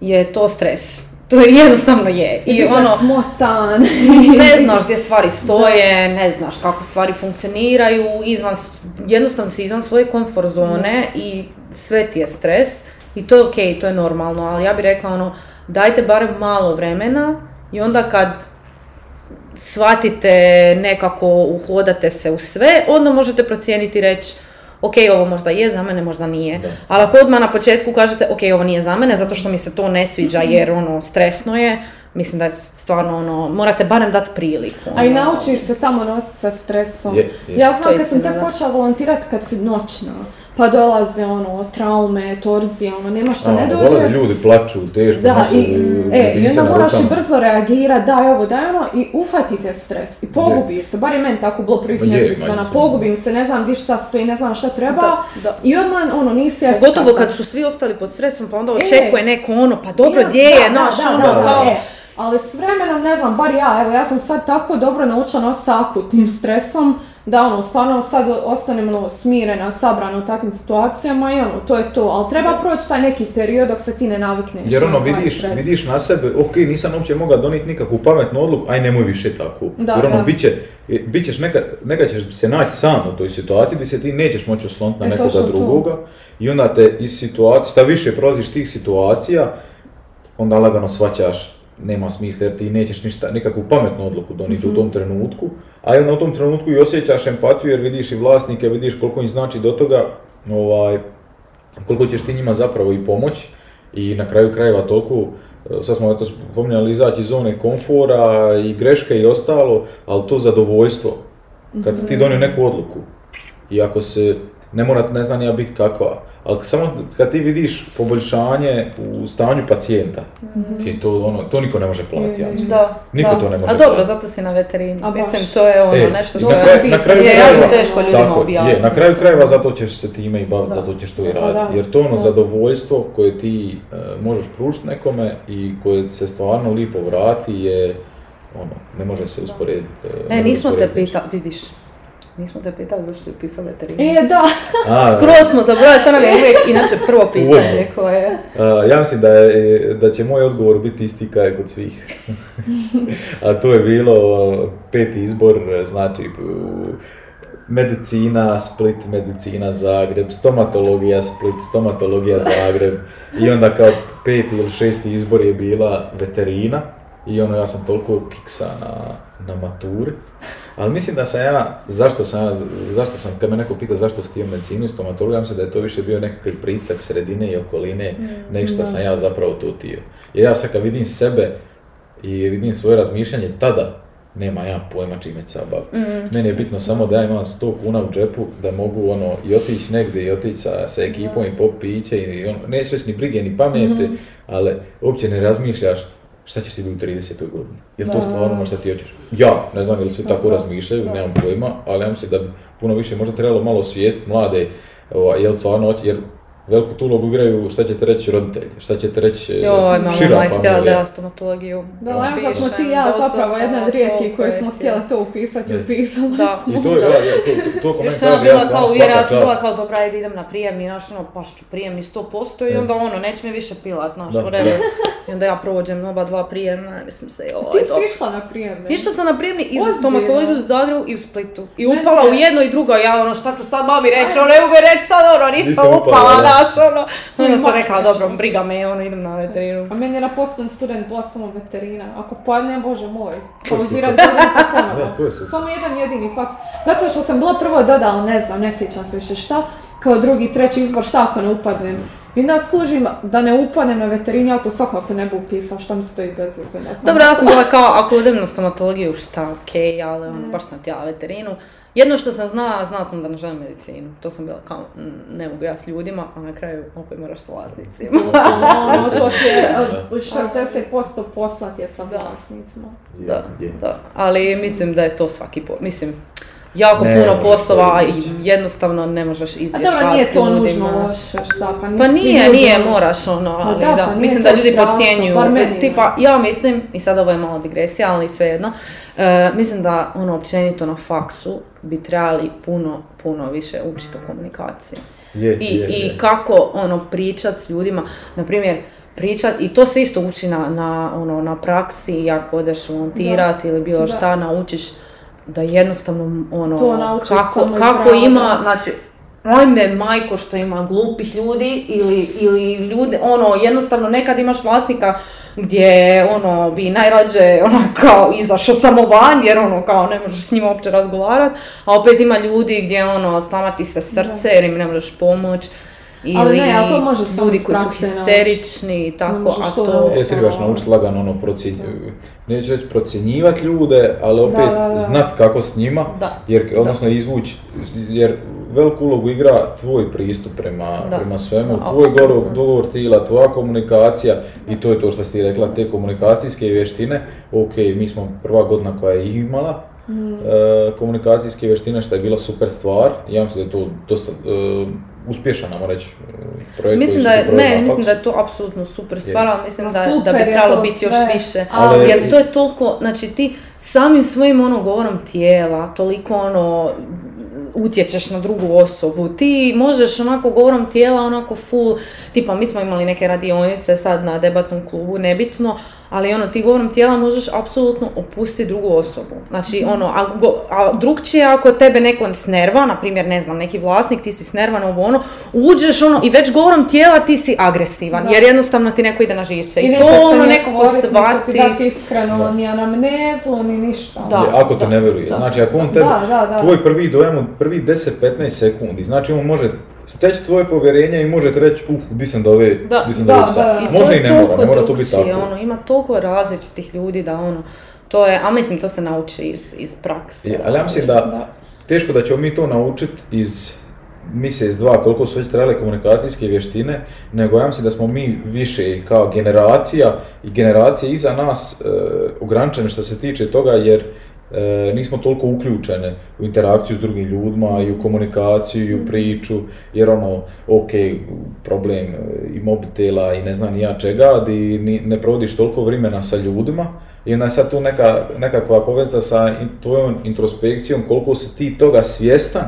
je to stres. To je jednostavno je. I Biće ono, smotan. ne znaš gdje stvari stoje, ne znaš kako stvari funkcioniraju, izvan, jednostavno si izvan svoje komfort zone i sve ti je stres i to je ok, to je normalno, ali ja bih rekla ono, dajte barem malo vremena i onda kad shvatite nekako, uhodate se u sve, onda možete procijeniti i reći ok, ovo možda je za mene, možda nije. Da. Ali ako odmah na početku kažete ok, ovo nije za mene, zato što mi se to ne sviđa jer ono, stresno je, mislim da je stvarno ono, morate barem dati priliku. A i ono. naučiš se tamo nositi sa stresom. Je, je. Ja znam kad sam tek počela volontirati kad si noćna, pa dolaze ono traume, torzije, ono nema što ne Ono, dođe. dolaze ljudi, plaču, teško, Da, i, e, i onda na moraš i brzo reagirati, daj ovo, daj ono, i ufatite stres, i pogubiš se, bar je meni tako bilo prvih mjesec dana, isto. pogubim se, ne znam di šta sve, ne znam šta treba, Da, da. i odmah, ono, nisi efikasan. Pogotovo kad su svi ostali pod stresom, pa onda E. očekuje neko ono, pa dobro, Ja, gdje je, da, da, naš, da, ono, da, kao... e, ali s vremenom, ne znam, bar ja, evo ja sam sad tako dobro naučila nositi sa akutnim stresom, da ono, stvarno sad ostanem ono, smirena, sabrana u takvim situacijama i ono, to je to, ali treba proći taj neki period dok se ti ne navikneš Jer ono, vidiš, vidiš na sebe, ok, nisam uopće mogao donijeti nikakvu pametnu odluku, aj nemoj više tako. Da, Jer ono, da. bit, će, bit ćeš nekad, nekad ćeš se naći sam u toj situaciji gdje se ti nećeš moći osloniti na E, nekoga točno to. drugoga i onda te iz situacije, šta više prolaziš tih situacija, onda lagano svaćaš nema smisla jer ti nećeš ništa, nikakvu pametnu odluku donijeti u tom trenutku, a onda u tom trenutku i osjećaš empatiju jer vidiš i vlasnike, vidiš koliko im znači do toga, ovaj, koliko ćeš ti njima zapravo i pomoći i na kraju krajeva toliko, e, sad smo eto spominjali izaći iz zone komfora i greške i ostalo, ali to zadovoljstvo, kad si ti donio neku odluku i ako se, ne mora, ne zna ja biti kakva, ali samo kad ti vidiš poboljšanje u stanju pacijenta, ti je to ono, to niko ne može platiti, ja mislim. Da, Niko da. to ne može A dobro, platiti. zato si na veterini. A. Mislim, to je ono E, nešto što na je... kraju- na kraju je krajeva- jako teško ljudima Tako, objasniti. je, na kraju krajeva zato ćeš se time i baviti, zato ćeš to i raditi. Jer to je ono Da. zadovoljstvo koje ti e, možeš pružiti nekome i koje se stvarno lipo vrati je, ono, ne može se usporediti. e, E, ne nismo te pitali, vidiš, nismo te pitali zašto si upisao veterinu. E, da. A, Skroz smo zaboravili, to nam je uvijek inače prvo pitanje koje... a, ja mislim da, je, da će moj odgovor biti isti kao kod svih. A to je bilo peti izbor, znači u- medicina, Split, medicina Zagreb, stomatologija Split, stomatologija Zagreb i onda kao peti ili šesti izbor je bila veterina i ono ja sam toliko kiksa na, na maturi. Ali mislim da sam ja, zašto sam zašto sam, kad me neko pita zašto si ti u medicinu i stomatologiju, ja mislim da je to više bio nekakav pricak sredine i okoline, nego što sam ja zapravo tu tio. Jer ja sad kad vidim sebe i vidim svoje razmišljanje tada, nema ja pojma čime se baviti. Meni je bitno samo da ja imam 100 kuna u džepu, da mogu ono, i otići negdje i otići sa, sa ekipom i pop piće i ono, neću reći ni brige ni pameti, ali uopće ne razmišljaš šta će si biti u 30. godini. Je li to Da. stvarno ono što ti hoćeš? Ja, ne znam je li svi tako razmišljaju, nemam pojma, ali ja mislim da bi puno više možda trebalo malo svijest mlade, ovaj, jel stvarno hoće, jer veliku tu ulogu igraju šta ćete reći roditelji, šta ćete reći e, Joj, mama šira htjela da ja stomatologiju Da, ja da smo ti i ja zapravo jedna od rijetkih koje je smo htjela. to upisati Ne. upisala Da. smo. I to, je, ja, ja, to, to ko Jer meni sam bila stvarno kao ja svaka sam bila kao dobra, ajde idem na prijemni, znaš ono, pa ću prijemni 100% i onda ono, neće mi više pilat, znaš, Da, whatever. I onda ja prođem oba dva prijemna, mislim se, joj, Ti dobro. si išla na prijeme. Išla sam na prijemni i za stomatologiju u Zagrebu i u Splitu. I upala u jedno i drugo, ja ono, šta ću sad mami reći, ono, ne mogu reći sad ono, nisam Nisam upala, znaš, ono. Onda sam rekla, dobro, briga me, ono, idem na veterinu. A meni je na postan student bila samo veterina. Ako padnem, bože moj, godinu pa je super. Samo jedan jedini faks. Zato što sam bila prvo dodala, ne znam, ne sjećam se više šta, kao drugi, treći izbor, šta ako ne upadnem. I onda skužim da ne upadnem na veterini, ja to svakako ne bi upisao, šta mi stoji bez veze, ne znam. Dobro, ja sam bila kao, ako odem na stomatologiju, šta, okej, ali ono, baš sam htjela veterinu. Jedno što sam znala, znala sam da ne želim medicinu. To sam bila kao, ne mogu ja s ljudima, a na kraju opet moraš s vlasnicima. Ono, to ti je Da. uh, 60% posla ti je sa vlasnicima. Da, Je, je. da. Ali mislim da je to svaki po... Mislim, jako Ne puno poslova i jednostavno ne možeš A izbjeći dobro, rad nije to ljudima. nužno loše, šta, pa Pa nije, ljudi nije, ono- moraš ono, ali da, da, pa mislim da ljudi meni ne. tipa, ja mislim, i sad ovo je malo digresija, ali svejedno, e, mislim da ono općenito na faksu bi trebali puno, puno više učiti o komunikaciji. Je, I, je, i je. kako ono pričat s ljudima, na primjer pričat, i to se isto uči na, na, ono, na praksi, ako odeš volontirat ili bilo Da. šta, naučiš da jednostavno ono, To kako, kako ima, znači, ajme majko što ima glupih ljudi ili, ili ljude, ono, jednostavno nekad imaš vlasnika gdje, ono, bi najrađe, ono, kao, izašao samo van, jer, ono, kao, ne možeš s njima uopće razgovarat, a opet ima ljudi gdje, ono, slama ti se srce jer im ne možeš pomoć, ili Ali ne, ali to samo ljudi koji su histerični i Ne tako, a to to... naučiti. E, trebaš naučiti lagano ono procjen... neću reći procjenjivati ljude, ali opet Da, da, da. znat kako s njima, Da. jer, odnosno izvući, jer veliku ulogu igra tvoj pristup prema, Da. prema svemu, Da, tvoj dogovor tila, tvoja komunikacija i to je to što si ti rekla, te komunikacijske vještine, ok, mi smo prva godina koja je imala, Mm. e, komunikacijske vještine što je bila super stvar, ja mislim da je to dosta e, uspješan, ajmo reći, e, projekt Mislim koji da je, ne, na mislim da je to apsolutno super stvar, ali mislim da, super da bi trebalo biti još sve, više. ali- Jer to je toliko, znači ti samim svojim ono govorom tijela, toliko ono utječeš na drugu osobu. Ti možeš onako govorom tijela, onako full, tipa mi smo imali neke radionice sad na debatnom klubu, nebitno, ali ono ti govorom tijela možeš apsolutno opustiti drugu osobu. Znači ono, a, go, a drugčije ako tebe neko snerva, na primjer ne znam, neki vlasnik, ti si snervan ovo ono, uđeš ono i već govorom tijela ti si agresivan, Da. jer jednostavno ti neko ide na živce. I, neće to ono nekako otvorit, neće ti dati shvati. iskreno ni anamnezu, ni ništa. Da. Je, ako te da, ne vjeruje. da. Znači, ako on tebe, Da, da, da. tvoj prvi dojam od prvih 10-15 sekundi, znači on može steći tvoje povjerenje i može ti reći, uh, di sam do ove, Da. di sam Da, psa. da. I to Može i ne mora, ne mora to biti tako. Ono, ima toliko različitih ljudi da ono, to je, a mislim to se nauči iz, iz prakse. Je, ali ja mislim da, Da. teško da ćemo mi to naučiti iz mjesec, dva, koliko su već trajale komunikacijske vještine, nego ja mislim da smo mi više kao generacija i generacije iza nas e, ograničene što se tiče toga jer e, nismo toliko uključene u interakciju s drugim ljudima i u komunikaciju i u priču, jer ono, ok, problem i mobitela i ne znam ni ja čega, di ni- ne provodiš toliko vremena sa ljudima, i onda je sad tu neka, nekakva poveznica sa tvojom introspekcijom, koliko si ti toga svjestan,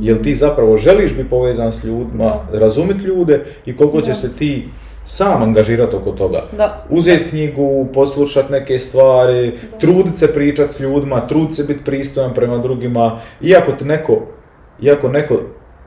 jel ti zapravo želiš biti povezan s ljudima, razumjeti ljude i koliko ćeš se ti sam angažirati oko toga. Da. Uzeti knjigu, poslušati neke stvari, trudit se pričati s ljudima, trudit se biti pristojan prema drugima, iako te neko, iako neko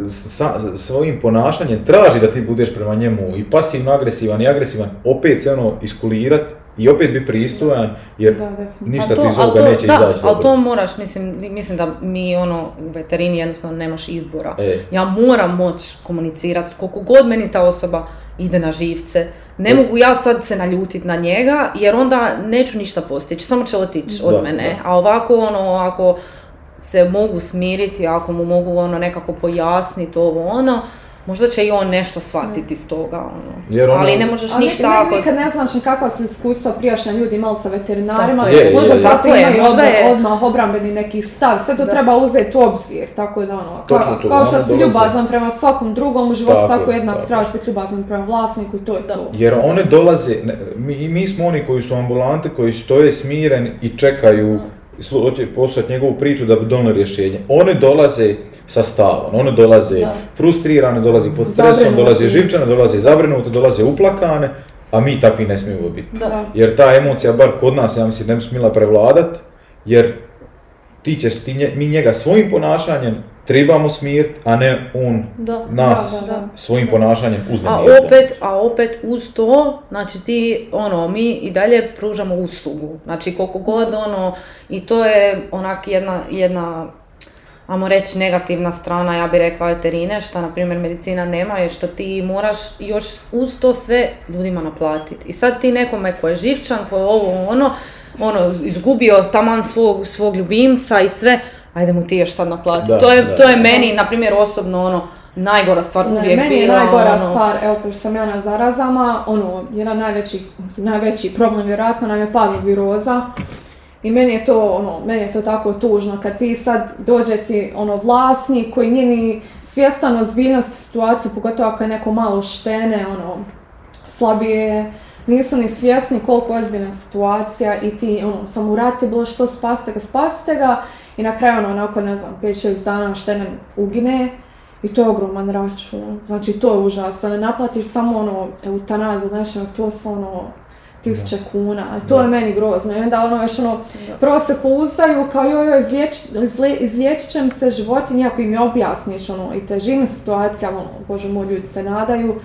sa, svojim ponašanjem traži da ti budeš prema njemu i pasivno agresivan i agresivan, opet se ono iskulirat i opet biti pristojan, jer Da, ništa A ti iz ovoga to- neće da, izaći. ali to moraš, mislim, mislim da mi ono u veterini jednostavno nemaš izbora. E. Ja moram moći komunicirati koliko god meni ta osoba ide na živce. Ne mogu ja sad se naljutiti na njega jer onda neću ništa postići, samo će otići od Da, mene. da. A ovako ono, ako se mogu smiriti, ako mu mogu ono nekako pojasniti ovo ono, možda će i on nešto shvatiti iz toga. Ono. Jer ono- Ali ne možeš Ali ništa ako... nikad ne znaš ni kakva su iskustva prijašnja ljudi imali sa veterinarima, Tako je, je, možda je. zato Tako je, imaju možda odmah, je- odmah obrambeni neki stav, sve to Da. treba uzeti u obzir, tako da ono, ka- Točno to, kao što si ljubazan prema svakom drugom u životu, Tako tako, je, jednako tako. trebaš biti ljubazan prema vlasniku i to je Da. to. Jer one dolaze, ne, mi, mi smo oni koji su ambulanti, koji stoje smireni i čekaju hoće poslušati njegovu priču da bi donijeli rješenje. One dolaze sa stavom, one dolaze Da. frustrirane, dolaze pod stresom, dolaze živčane, dolaze zabrinute, dolaze uplakane, a mi takvi ne smijemo biti. Da. Jer ta emocija, bar kod nas, ja mislim, ne bi smjela prevladat, jer ti ćeš, ti nje- mi njega svojim ponašanjem trebamo smirt, a ne on Da. nas Da, da, da. svojim ponašanjem A uznemiriti. opet, a opet uz to, znači ti, ono, mi i dalje pružamo uslugu. Znači koliko god, ono, i to je onak jedna, jedna ajmo reći negativna strana, ja bih rekla veterine, što na primjer medicina nema, je što ti moraš još uz to sve ljudima naplatiti. I sad ti nekome ko je živčan, ko je ovo ono, ono, izgubio taman svog, svog ljubimca i sve, ajde mu ti još sad naplatiti. Da, to, je, da. to je meni, na primjer, osobno ono, najgora stvar Ne, uvijek meni je bila, najgora ono, stvar, evo pošto sam ja na zarazama, ono, jedan najveći, mislim, najveći problem vjerojatno nam je parvoviroza. I meni je to, ono, meni je to tako tužno kad ti sad dođe ti, ono, vlasnik koji nije ni svjestan ozbiljnosti situacije, pogotovo ako je neko malo štene, ono, slabije, nisu ni svjesni koliko je ozbiljna situacija i ti, ono, sam urati bilo što, spasite ga, spasite ga i na kraju, ono, nakon, ne znam, 5-6 dana štene ugine i to je ogroman račun, znači to je užasno, ne naplatiš samo ono eutanaziju, znači to su ono tisuće kuna, a to Da. je meni grozno. I onda ono još ono, prvo se pouzdaju kao joj joj izliječit će mi se životinje ako im je objasniš ono i težinu situacija, ono, bože moj ljudi se nadaju,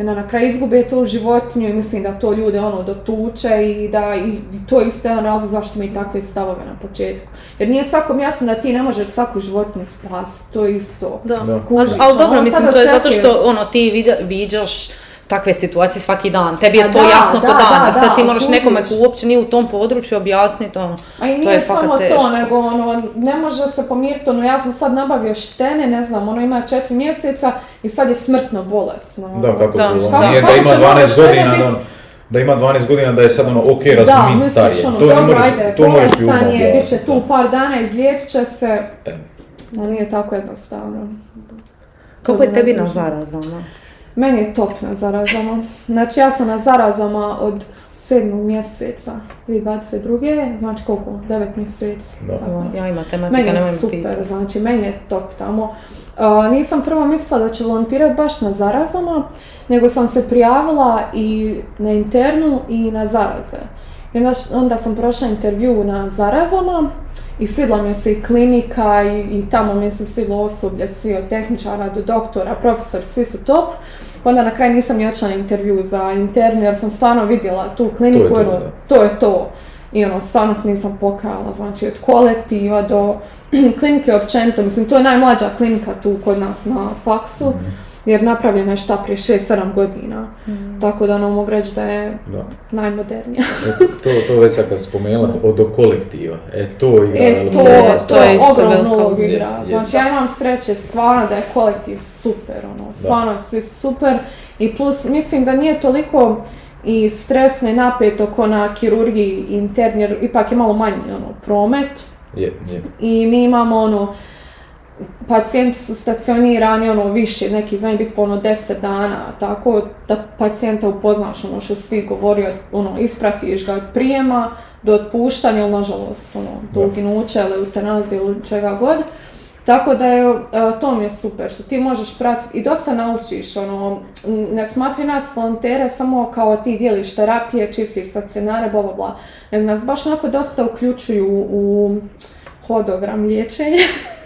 onda na kraju izgube tu životinju i mislim da to ljude ono dotuče i da i, i to je isto jedan razlog zašto mi takve stavove na početku. Jer nije svakom jasno da ti ne možeš svaku životinju spasiti, to je isto. Da. Da. Kužiš, ali dobro, mislim, to je zato što ono, ti viđaš takve situacije svaki dan. Tebi je Pa to da, jasno ko da, dan, da, a sad da, ti moraš kužiš. nekome ko uopće nije u tom području objasniti ono. A i To nije je fakat samo teško. to, nego ono, ne može se pomiriti, ono, ja sam sad nabavio štene, ne znam, ono ima četiri mjeseca i sad je smrtno bolesno. Da, kako Da. to, Kako- nije da ima će 12 nove godina, štene da, da ima 12 godina da je sad ono, ok, Da, razumijem misliš starije. ono, To ne dobro, možeš, ajde, to možeš je, bit će tu da. par dana, izliječit će se. E. No nije tako jednostavno. Kako je To tebi ne na zarazama? Meni je top na zarazama. Znači ja sam na zarazama od sedmog mjeseca 2022. Znači koliko? 9 mjeseci. Da. tako Ja i matematika, Meni je super, znači meni je top tamo. A, nisam prvo mislila da ću volontirati baš na zarazama, nego sam se prijavila i na internu i na zaraze. I onda, onda sam prošla intervju na zarazama i svidla mi je se i klinika i, i tamo mi je se svidlo osoblje, svi od tehničara do doktora, profesor, svi su top. Onda na kraju nisam ni na intervju za internu jer sam stvarno vidjela tu kliniku, to, ono, da. to je to. I ono, stvarno se nisam pokajala, znači od kolektiva do klinike općenito, mislim to je najmlađa klinika tu kod nas na faksu, Mhm. Jer napravljena je šta prije 6-7 godina. Tako da ono mogu reći da je Da. najmodernija. E, to, to već sad kad spomenula od do kolektiva, e to igra E, to, to to je velika ulogu je- igra. je, Znači ja imam sreće stvarno da je kolektiv super, ono, stvarno svi su super. I plus mislim da nije toliko i stresno i napeto ko na kirurgiji i interni, jer ipak je malo manji ono, promet. Je, je. I mi imamo ono, pacijenti su stacionirani ono više, neki znaju biti po ono 10 dana, tako da pacijenta upoznaš ono što si ti govorio, ono ispratiš ga od prijema do otpuštanja, ili nažalost ono, do uginuća ili eutanazije ili čega god. Tako da je, e, to mi je super, što ti možeš pratiti i dosta naučiš, ono, ne smatri nas volontere samo kao ti dijeliš terapije, čistih stacionare, bla bla bla, nego nas baš onako dosta uključuju u hodogram liječenja.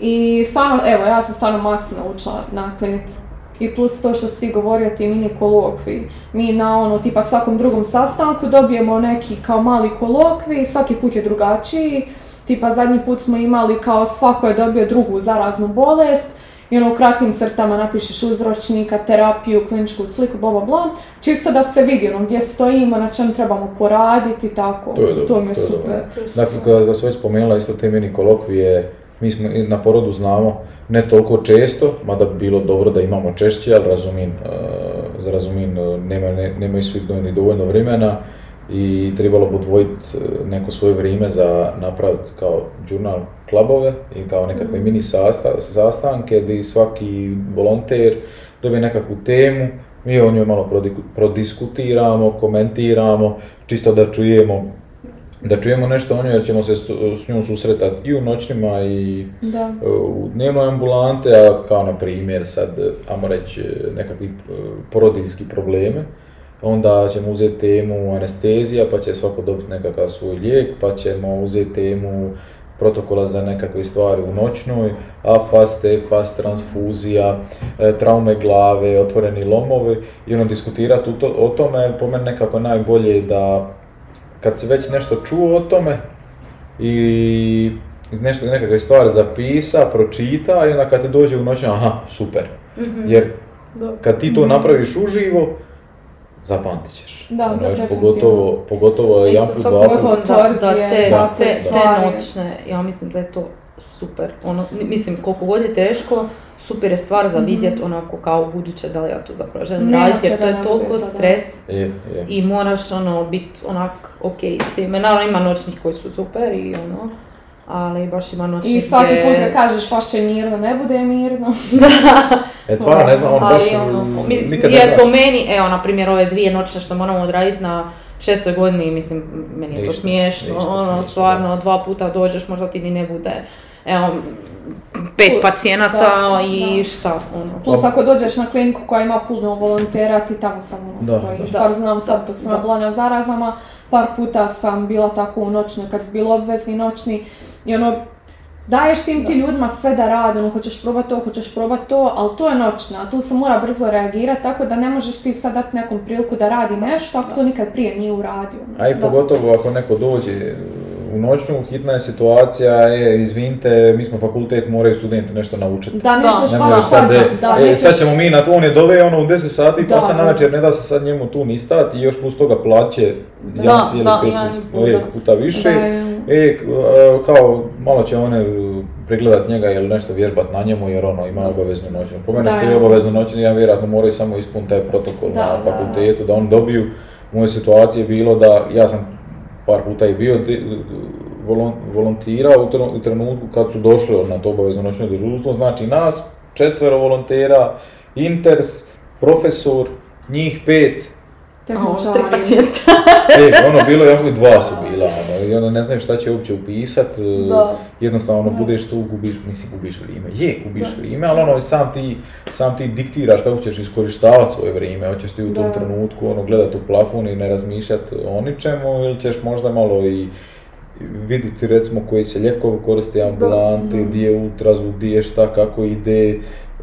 I stvarno, evo, ja sam stvarno masu naučila na klinici. I plus to što si ti govorio, ti mini kolokvi. Mi na ono, tipa svakom drugom sastanku dobijemo neki kao mali kolokvi, svaki put je drugačiji. Tipa zadnji put smo imali kao svako je dobio drugu zaraznu bolest i ono u kratkim crtama napišeš uzročnika, terapiju, kliničku sliku, bla bla bla. Čisto da se vidi ono gdje stojimo, na čem trebamo poraditi, tako. To je dobro, mi je to je super. dobro. Dakle, kada ga se već spomenula isto te mini kolokvije, mi smo na porodu znamo, ne toliko često, mada bi bilo dobro da imamo češće, ali razumijem, e, za razumijem, e, nema, ne, nemaju svi ni dovoljno vremena i trebalo bi odvojiti e, neko svoje vrijeme za napraviti kao journal klubove i kao nekakve mini sasta, sastanke gdje svaki volonter dobije nekakvu temu, mi o njoj malo prodiskutiramo, komentiramo, čisto da čujemo da čujemo nešto o njoj jer ćemo se s, s njom susretati i u noćnima i Da. e, u dnevnoj ambulante, a kao na primjer sad, e, ajmo reći, e, nekakvi porodiljski probleme. Onda ćemo uzeti temu anestezija, pa će svako dobiti nekakav svoj lijek, pa ćemo uzeti temu protokola za nekakve stvari u noćnoj, AFAS, TFAS, transfuzija, e, traume glave, otvoreni lomovi i ono diskutirati o tome, po meni nekako najbolje da kad si već nešto čuo o tome i iz nešto nekakve stvari zapisa, pročita i onda kad ti dođe u noć, aha, super. Jer kad ti to napraviš uživo, zapamtit ćeš. Da, Ono, da, još pogotovo, pogotovo Isto jedan put, to dva put. pogotovo da, da te, te, te noćne, ja mislim da je to super. Ono, mislim, koliko god je teško, super je stvar za vidjet onako kao buduće da li ja to zapravo želim raditi, jer to je toliko stres Je, je. i moraš ono biti onak ok s time. Naravno ima noćnih koji su super i ono, ali baš ima noćnih I svaki gdje- put kad kažeš pa će mirno, ne bude mirno. E, stvarno ne znam, on baš ono, mi- nikad ne jer po znaš. meni, evo na primjer ove dvije noćne što moramo odraditi na šestoj godini, mislim, meni je to Ništa, smiješno, ništa ono, smiješno, stvarno, dva puta dođeš, možda ti ni ne bude, evo, pet pacijenata da, i da. šta, ono. Plus ako dođeš na kliniku koja ima puno volontera, ti tamo samo ono Da, stojiš. da. Par znam sad dok sam Da. bila na zarazama, par puta sam bila tako u noćnoj kad su bili obvezni noćni i ono, daješ tim ti ljudima sve da rade, ono, hoćeš probat to, hoćeš probat to, ali to je noćna, tu se mora brzo reagirati, tako da ne možeš ti sad dati nekom priliku da radi nešto ako to nikad prije nije uradio. ono. A i pogotovo ako neko dođe u noćnu, hitna je situacija, e, izvinite, mi smo fakultet, moraju studenti nešto naučiti. Da, nećeš Ne baš možeš sad, e, da, e, nećeš- sad ćemo mi na to, on je dove ono u 10 sati, Da, pa da. navečer ne da se sad njemu tu ni stati i još plus toga plaće Da, jedan cijeli da, pet jedan i put- pol, e, da. puta više. Da, E, kao, malo će one e, pregledat njega ili nešto vježbat na njemu jer ono ima obaveznu noćnu. Po mene što je ja. obaveznu noćnu, ja vjerojatno moraju samo ispuniti taj protokol Da, na da. fakultetu, da oni dobiju. U mojoj situaciji je bilo da, ja sam par puta i bio volontirao u trenutku kad su došli na to obavezno noćno dežurstvo, znači nas četvero volontera, inters, profesor, njih pet, A ono, tri Tehničari. pacijenta. E, ono, bilo je jako dva su bila, ono, i onda ne znaju šta će uopće upisat, e, Da. jednostavno ono, Da. budeš tu, gubiš, mislim gubiš vrijeme, je gubiš vrijeme, ali ono, sam ti, sam ti diktiraš kako ćeš iskorištavati svoje vrijeme, hoćeš ti u tom Da. trenutku ono, gledat u plafon i ne razmišljati o ničemu, ili ćeš možda malo i vidjeti recimo koji se lijekovi koriste ambulanti, Mhm. gdje je ultrazvuk, gdje je šta, kako ide,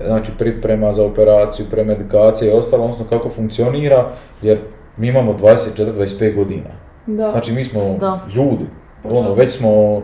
znači priprema za operaciju, premedikacije i ostalo, odnosno kako funkcionira, jer mi imamo 24-25 godina. Da. Znači mi smo Da. ljudi, ono, Da. već smo,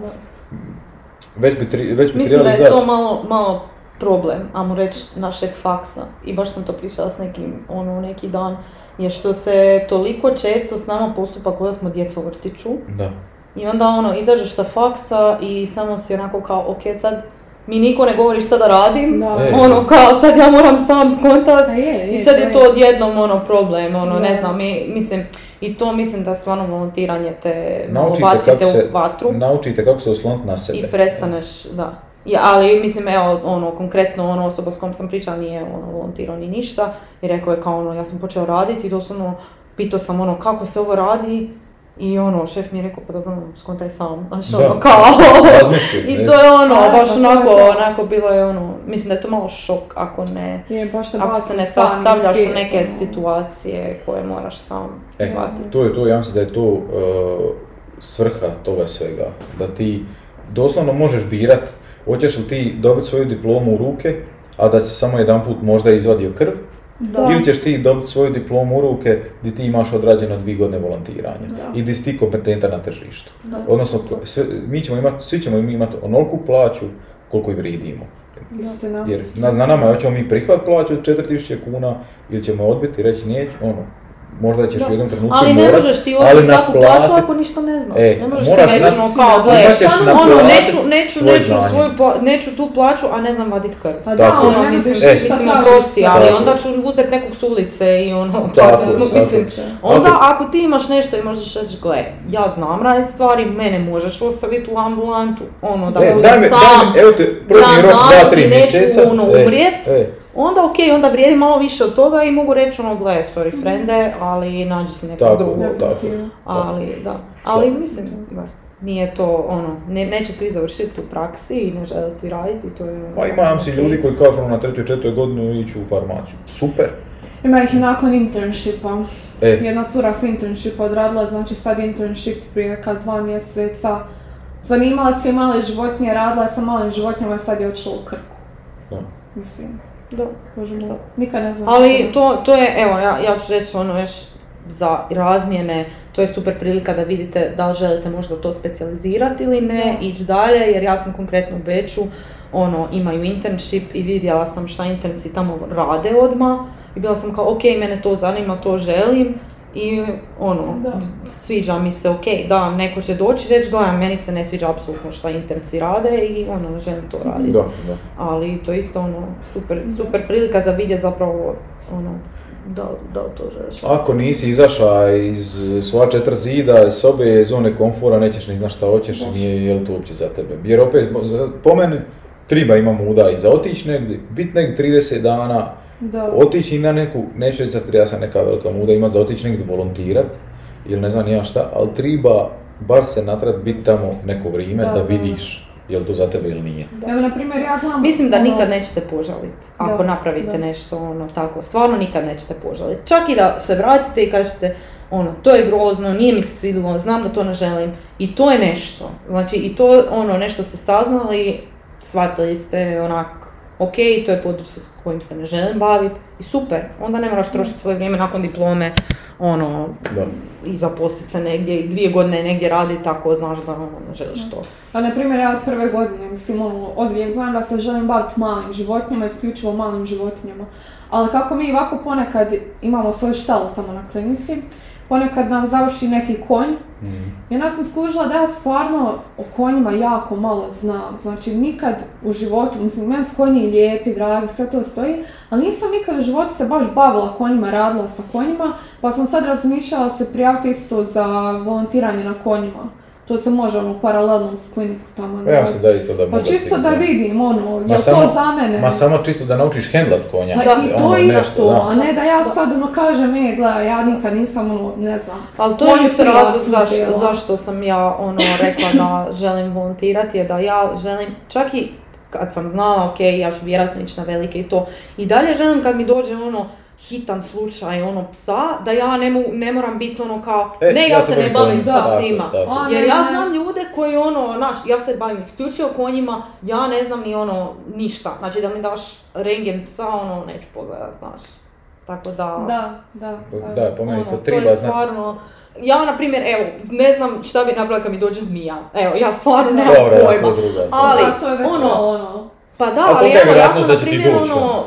već bi, tri, već bi Mislim da je to malo, malo problem, ajmo reći, našeg faksa. I baš sam to pričala s nekim, ono, neki dan. Je što se toliko često s nama postupa kao da smo djeca u vrtiću. Da. I onda ono, izađeš sa faksa i samo si onako kao, ok, sad mi niko ne govori šta da radim. Da. E. Ono, kao sad ja moram sam skontat. Pa je, I je, sad je to odjednom ono problem, ono, ne Da. znam, mi, mislim, i to mislim da stvarno volontiranje te Naučite bacite u vatru naučite kako se osloniti na sebe. i prestaneš, da. Ja, ali mislim, evo, ono, konkretno ono osoba s kojom sam pričala nije ono, volontirao ni ništa i rekao je kao ono, ja sam počeo raditi i doslovno pitao sam ono, kako se ovo radi i ono, šef mi je rekao, pa dobro, skontaj sam, znaš, Da. ono, kao, i to je ono, Da, baš pa onako, to. onako bilo je ono, mislim da je to malo šok ako ne, Je, baš ako se ne stvarni stavljaš svijet, u neke ono. situacije koje moraš sam E, shvatiti. to je to, ja mislim da je to uh, svrha toga svega. Da ti doslovno možeš birat, hoćeš li ti dobiti svoju diplomu u ruke, a da si samo jedan put možda izvadio krv, Da. ili ćeš ti dobiti svoju diplomu u ruke gdje ti imaš odrađeno dvije godine volontiranja Da. i gdje si ti kompetentan na tržištu. Da. Odnosno, sve, mi ćemo imati, svi ćemo imati onoliku plaću koliko i vrijedimo. Jer na, na nama je hoćemo mi prihvat plaću od 4000 kuna ili ćemo odbiti i reći neću, ono, možda ćeš Da. u jednom trenutku Ali ne morat, možeš ti odbiti takvu plaću ako ništa ne znaš. E, ne možeš moraš ti reći ono kao, gle, ono, neću, neću, neću, znanje. svoju pla- neću tu plaću, a ne znam vadit krv. Pa da, ono, Ono, mislim, e, mislim, oprosti, ali Tako onda ću uzet nekog s ulice i ono, Tako pa, mislim, onda Ako- ako ti imaš nešto i možeš reći, gle, ja znam raditi stvari, mene možeš ostaviti u ambulantu, ono, da E, budem sam, evo te, dan, rok, dva, tri i neću, mjeseca. ono, e, umrijet. Onda ok, onda vrijedi malo više od toga i mogu reći ono, gle, sorry frende, ali nađi si nekog Tako, drugog. Ali, da. Ali mislim, da, nije to ono, ne, neće svi završiti u praksi i ne žele svi raditi, to je... Pa imam si ljudi koji kažu ono, na trećoj, četvrtoj godinu iću u farmaciju. Super. Ima ih i nakon internshipa. E, Jedna cura s internshipa odradila, znači sad internship prije kad dva mjeseca. Zanimala se i male životinje, radila je sa malim životinjama i sad je otišla u krku. da. Mislim, Da. bože moj, nikad ne znam. Ali to, to je, evo, ja, ja ću reći ono još za razmjene, to je super prilika da vidite da li želite možda to specijalizirati ili ne, Da. ići dalje, jer ja sam konkretno u Beču, ono, imaju internship i vidjela sam šta internci tamo rade odmah i bila sam kao, ok, mene to zanima, to želim i ono, Da. sviđa mi se, ok, da, neko će doći i reći, gledaj, meni se ne sviđa apsolutno šta internci rade i ono, želim to raditi. Da, da. Ali to je isto ono, super, super prilika za vidjeti zapravo, ono, da, da to želiš. Ako nisi izašao iz svoja četiri zida, iz sobe, iz zone komfora, nećeš ni znaš šta hoćeš, Baš. nije je li to uopće za tebe. Jer opet, za- po meni, treba ima muda i za otići negdje, biti negdje 30 dana, Da. otići na neku, neću reći sad treba sam neka velika muda imat za otići negdje volontirat, ili ne znam ja šta, ali treba bar se natrat biti tamo neko vrijeme Da, da, da. vidiš je li to za tebe ili nije. Evo, na primjer, ja znam... Mislim da ono, nikad nećete požaliti ako Da, napravite da. nešto ono tako, stvarno nikad nećete požaliti. Čak i da se vratite i kažete ono, to je grozno, nije mi se svidjelo, znam da to ne želim i to je nešto. Znači i to ono, nešto ste saznali, shvatili ste onak, ok, to je područje s kojim se ne želim baviti i super, onda ne moraš trošiti svoje vrijeme nakon diplome, ono, Da. i zaposliti se negdje i dvije godine negdje raditi tako znaš da ono, ne želiš to. A na primjer, ja od prve godine, mislim, ono, od uvijek znam da se želim baviti malim životinjama, isključivo malim životinjama. Ali kako mi ovako ponekad imamo svoju štalu tamo na klinici, ponekad nam završi neki konj, Mhm. i onda sam skužila da ja stvarno o konjima jako malo znam. Znači, nikad u životu, mislim, meni su konji lijepi, dragi, sve to stoji, ali nisam nikad u životu se baš bavila konjima, radila sa konjima, pa sam sad razmišljala se prijaviti isto za volontiranje na konjima. To se može ono paralelno s kliniku tamo. Pa ja mislim da isto da Pa čisto da vidim, ono, je samo- to za mene? Ma samo čisto da naučiš hendlat konja. Pa Da. i Ono, to nešto, isto, da. a ne da ja sad ono kažem, e, gledaj, ja nikad nisam ono, ne znam. Ali to je isto razlog zašto, zašto sam ja ono rekla da želim volontirati je da ja želim, čak i kad sam znala, ok, ja ću vjerojatno ići na velike i to, i dalje želim kad mi dođe ono hitan slučaj ono psa, da ja ne, mu, ne moram biti ono kao, E, ne ja, se ne bavim sa psima. tako. A, Jer ja znam ljude koji ono, znaš, ja se bavim isključivo konjima, ja ne znam ni ono ništa. Znači da mi daš rengen psa, ono, neću pogledat, znaš. Tako da... Da, da. Da, po meni Ono, to treba je znati. Ja na primjer, evo, ne znam šta bi napravila kad mi dođe zmija. Evo, ja stvarno nemam to pojma. je druga stvar. Ali, Da, to je već ono, ono, Pa da, Ali evo, ja sam na ti primjer ono,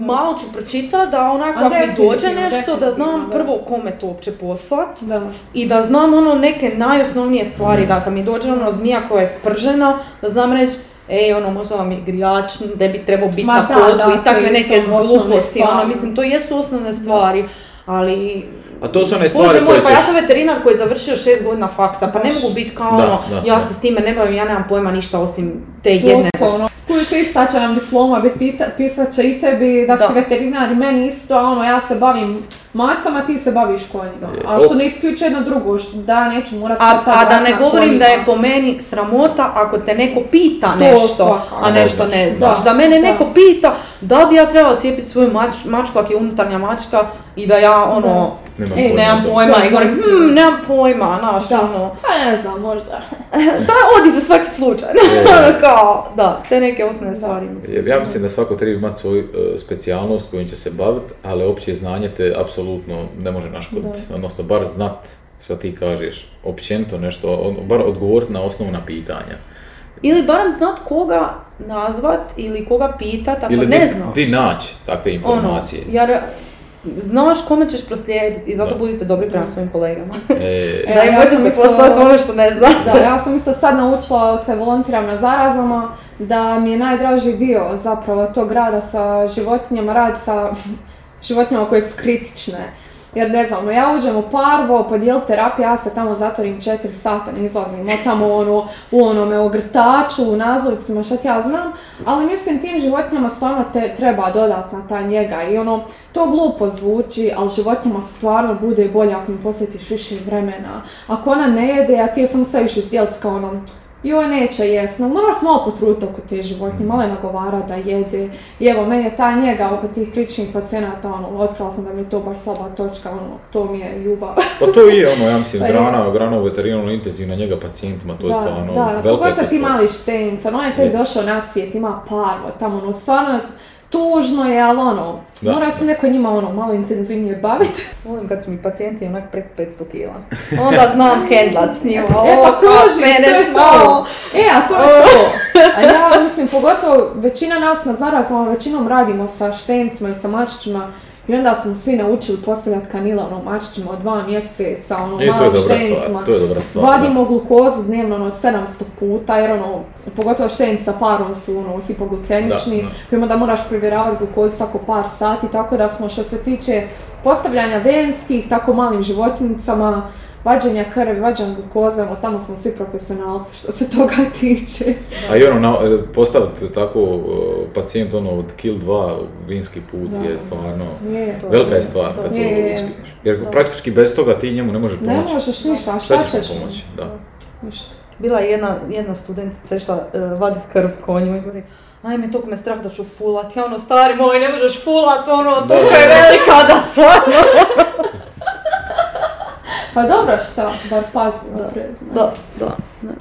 malo ću pročitati da onako ako mi dođe nešto da znam da. prvo kome to uopće poslat da. i da znam ono neke najosnovnije stvari, da kad mi dođe ono zmija koja je spržena, da znam reći ej, ono, možda vam je grijač, da bi trebao biti Ma na podu da, i takve to neke gluposti, ono, mislim, to jesu osnovne stvari, ali A to su one Bože stvari moj, koje pa ja sam veterinar koji je završio šest godina faksa, pa ne mogu biti kao Da, ono, da, ja da. se s time ne bavim, ja nemam pojma ništa osim te jedne Doslovno. Kužiš, ista će nam diploma pita, pisat će i tebi da, Da. si veterinar i meni isto, a ono, ja se bavim macama, ti se baviš konjima. A što ne isključuje jedno drugo, što da neću morat A, a da ne govorim da je konjima. po meni sramota ako te neko pita To nešto, svakako. a nešto ne znaš. Da, Da, mene da. neko pita da bi ja trebala cijepiti svoju mač- mačku ako je unutarnja mačka i da ja ono, Nemam Ej, pojma nemam pojma i govorim, hmm, nemam pojma, znaš, Da. ono, Pa ne znam, možda. da odi za svaki slučaj, ono kao, da, te neke osnovne stvari mislim. Ja mislim da svako treba imati svoju e, specijalnost kojom će se baviti, ali opće znanje te apsolutno ne može naškoditi. Odnosno, bar znat što ti kažeš, općenito nešto, on- bar odgovoriti na osnovna pitanja. Ili barem znat koga nazvat ili koga pitat ako Ili ne di, znaš. di naći takve Ono, informacije. jer znaš kome ćeš proslijediti i zato Da. budite dobri prema svojim kolegama. E, E, da im ja možete isto- poslati ono što ne znate. Da, ja sam isto sad naučila od kad volontiram na zarazama da mi je najdraži dio zapravo tog rada sa životinjama, rad sa životinjama koje su kritične. Jer ne znam, ja uđem u parvo, podijel terapiju, ja se tamo zatvorim 4 sata, ne izlazim od tamo ono, u onome ogrtaču, u nazovicima, šta ti ja znam, ali mislim tim životinjama stvarno te treba dodatna ta njega i ono, to glupo zvuči, ali životinjama stvarno bude bolje ako im posjetiš više vremena. Ako ona ne jede, a ti je samo staviš iz kao ono, joj neće jest, no moraš malo potruditi oko te životinje, malo je nagovara da jede. I evo, meni je ta njega oko tih kritičnih pacijenata, ono, otkrila sam da mi je to baš slaba točka, ono, to mi je ljubav. pa to je ono, ja mislim, Pa grana, grana veterinarno intenzivna njega pacijentima, to je stvarno da, velika pogotovo ti mali štenca, on je tek došao na svijet, ima parvo, tamo ono, stvarno tužno je, ali ono, Da, mora se neko njima ono, malo intenzivnije baviti. Volim kad su mi pacijenti onak preko 500 kila. Onda znam hendlat s njima. E pa kužiš, kasne, to je to. malo. E, a to je to. A ja mislim, pogotovo većina nas na zarazama, većinom radimo sa štencima i sa mačićima i onda smo svi naučili postavljati kanila ono, mačićima od dva mjeseca, ono, I to je malim dobra štencima. stvar, to je dobra stvar. Vadimo glukozu dnevno ono 700 puta jer ono, pogotovo štenci sa parom su ono hipoglikemični, Da, da. pa onda moraš provjeravati glukozu svako par sati, tako da smo što se tiče postavljanja venskih, tako malim životinjicama, vađenja krvi, vađenja glukoze, ono, tamo smo svi profesionalci što se toga tiče. A i ono, na, e, postaviti tako e, pacijent ono od kill 2 vinski put Da. je stvarno, Je. To- velika je stvar kad to Je, je, je. uspiješ. Jer Da. praktički bez toga ti njemu ne možeš Ne pomoći. možeš ništa, a Šta šta ćeš mu pomoći? Da. Ništa. Bila je jedna, jedna studentica išla uh, vadit krv konju i govori Ajme, tog me strah da ću fulat, ja ono, stari moj, ne možeš fulat, ono, toliko da, je velika da stvarno. Pa dobro šta, bar pazi Da. Da, da, da.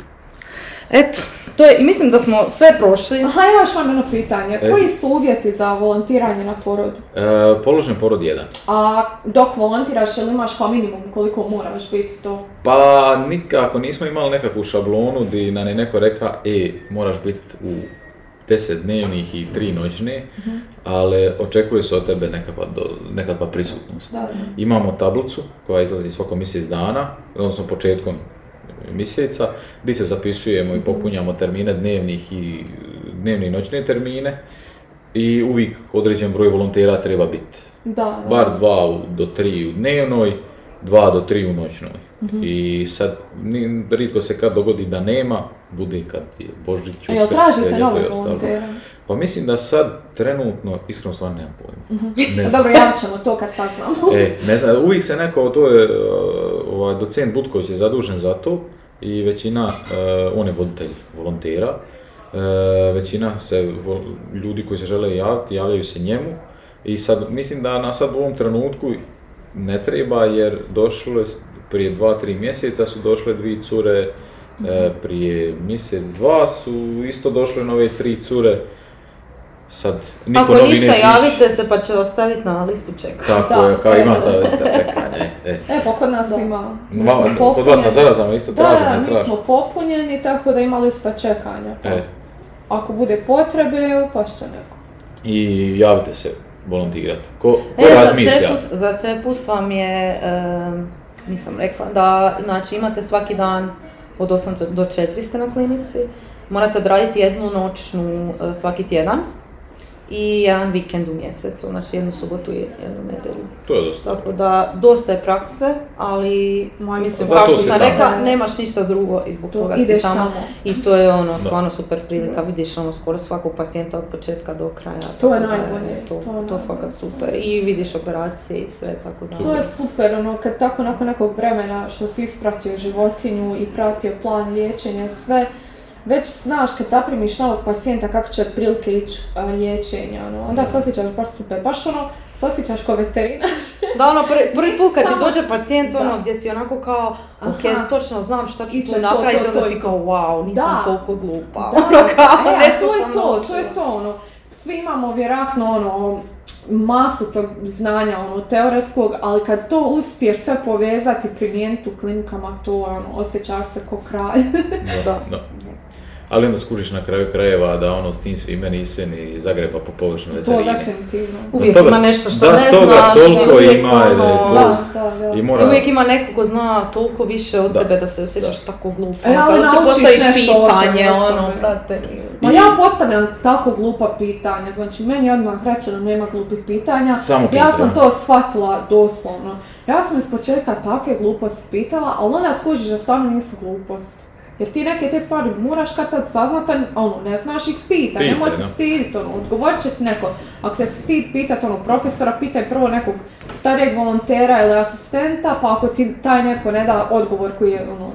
Eto, to je, i mislim da smo sve prošli. Aha, imaš vam jedno pitanje. E. Koji su uvjeti za volontiranje na porodu? E, položen porod 1. A dok volontiraš, jel imaš kao minimum koliko moraš biti to? Pa nikako, nismo imali nekakvu šablonu di nam je neko reka, e, moraš biti u 10 dnevnih i 3 noćne, Mhm. ali očekuje se od tebe nekakva, do- prisutnost. Da. Imamo tablicu koja izlazi svako mjesec dana, odnosno početkom mjeseca, gdje se zapisujemo i popunjamo termine dnevnih i dnevne i noćne termine i uvijek određen broj volontera treba biti. Da, da. Bar dva do tri u dnevnoj 2 do 3 u noćnoj. Mhm. I sad, ritko se kad dogodi da nema, bude kad je Božić, jel tražite i nove ostalo. volontere? Pa mislim da sad trenutno, iskreno stvarno nemam pojma. Ne A znam. Dobro, javit ćemo to kad saznamo. E, ne znam, uvijek se neko, to je, uh, ovaj, docent Butković je zadužen za to i većina, uh, on je voditelj volontera, uh, većina se, ljudi koji se žele javiti, javljaju se njemu i sad, mislim da na sad u ovom trenutku ne treba jer došlo je prije dva, tri mjeseca su došle dvije cure, prije mjesec, dva su isto došle nove tri cure, sad niko Ako novi ništa, neće ići. javite se pa će vas staviti na listu čeka. Tako Da, je, kao ima ta evo. lista čekanja. e, e. E, pa kod nas Da. ima. mi Ma, smo kod vas na popunjeni. zarazama isto Da, traže, da, ne mi smo popunjeni, tako da ima lista čekanja. Pa E, Ako bude potrebe, upašće neko. I javite se volontirati. Ko, ko E, za razmišlja? cepus, za cepus vam je, em, nisam rekla, da znači imate svaki dan od 8 do- do 4 ste na klinici, morate odraditi jednu noćnu e, svaki tjedan i jedan vikend u mjesecu, znači jednu subotu i jednu nedjelju. To je dosta. Tako da, dosta je prakse, ali Ma, mislim, kao što sam rekla, nemaš ništa drugo i zbog To toga ideš si tamo. tamo. I to je ono, Da. stvarno super prilika, vidiš ono skoro svakog pacijenta od početka do kraja. To je da najbolje, To, to to, je najbolje. fakat super. I vidiš operacije i sve, tako da. To je super, ono, kad tako nakon nekog vremena što si ispratio životinju i pratio plan liječenja, sve, već znaš kad zaprimiš novog pacijenta kako će otprilike ići a, liječenje, ono, onda se osjećaš baš super, baš ono, se osjećaš kao veterinar. Da, ono, prvi, prvi put kad ti dođe pacijent, ono, Da. gdje si onako kao, ok, Aha. točno znam šta ću Iće tu to, napraviti, onda si kao, wow, nisam Da. toliko glupa. Da, Ono, kao, e, nešto to je sam to, to je to, ono, svi imamo vjerojatno ono, masu tog znanja ono, teoretskog, ali kad to uspiješ sve povezati, primijeniti u klinikama, to ono, osjećaš se ko kralj. Da. Da. Ali onda skužiš na kraju krajeva da ono s tim svime nisi ni zagreba po površinu to veterine. definitivno. Uvijek toga- ima nešto što da, ne toga znaš, toliko uvijek ima, da je ono, to- Da, da, da. I mora... Uvijek ima neko ko zna toliko više od Da. tebe da se osjećaš tako glupo. E, ali Kad uopće naučiš nešto pitanje, ono, brate. Ma ja postavljam tako glupa pitanja, znači meni odmah rečeno nema glupih pitanja. Samo Ja sam pitanja. to shvatila doslovno. Ja sam iz početka takve gluposti pitala, ali onda skužiš da stvarno nisu gluposti. Jer ti neke te stvari moraš kad tad saznat, a ono, ne znaš ih pita, Pitaj, nemoj se stidit, ono, odgovorit će ti neko. Ako te stid pitat, ono, profesora, pitaj prvo nekog starijeg volontera ili asistenta, pa ako ti taj neko ne da odgovor koji je, ono,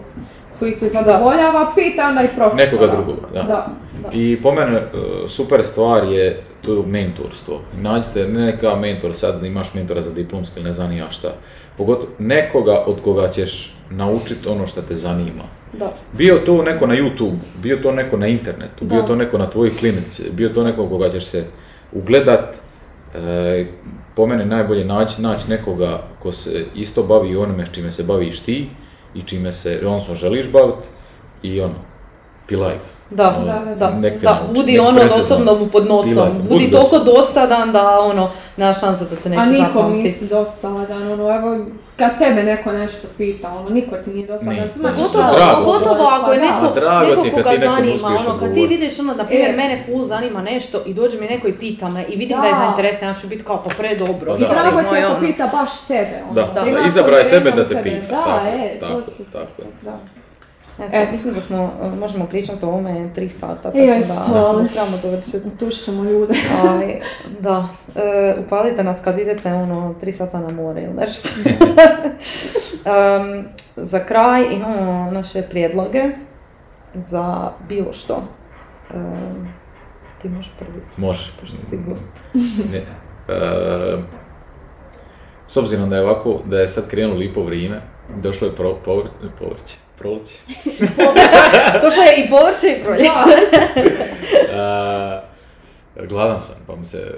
koji te zadovoljava, pita onda i profesora. Nekoga drugoga, da. Da, da. I po mene e, super stvar je tu mentorstvo. Nađite ne kao mentor, sad imaš mentora za diplomski ili ne znam ja šta. Pogotovo nekoga od koga ćeš naučiti ono što te zanima. Da. Bio to neko na YouTube, bio to neko na internetu, bio Da. to neko na tvojoj klinici, bio to neko koga ćeš se ugledat. E, po meni najbolje naći naći nekoga ko se isto bavi onome s čime se baviš ti i čime se, odnosno želiš baviti i ono, pilaj ga. Da, Ono, da, da, da, nauči, budi ono osobno mu pod nosom, budi budi toliko dosadan. da ono, nema šanse da te neće A nikom zapamtit. nisi dosadan, ono, evo, kad tebe neko nešto pita, ono, niko ti nije dosadan, svima ćeš Pogotovo, ako je pa da. neko, A drago neko koga zanima, ono, kad ti vidiš ono, na primjer, E. mene full zanima nešto i dođe mi neko i pita me i vidim da, je Da. zainteresiran, ja ću biti kao pa predobro, Pa I da. drago ti ako ono. pita baš tebe, ono. Da, Da. da, izabrao je tebe da te pita. Da, tako, e, tako, tako. Da. Eto, Eto. mislim da smo, možemo pričati o ovome tri sata, tako Joj, da stvarno. trebamo završiti. Tušćemo ljude. Aj, da, e, upalite nas kad idete ono tri sata na more ili nešto. Em, za kraj imamo naše prijedloge za bilo što. Em, ti možeš prvi, Može. pošto si gost. Ne. E, s obzirom da je ovako, da je sad krenulo lipo vrijeme, došlo je pro, povr, povrće, proliće. Došlo je i povrće i proljeće. E, gladan sam, pa mi se...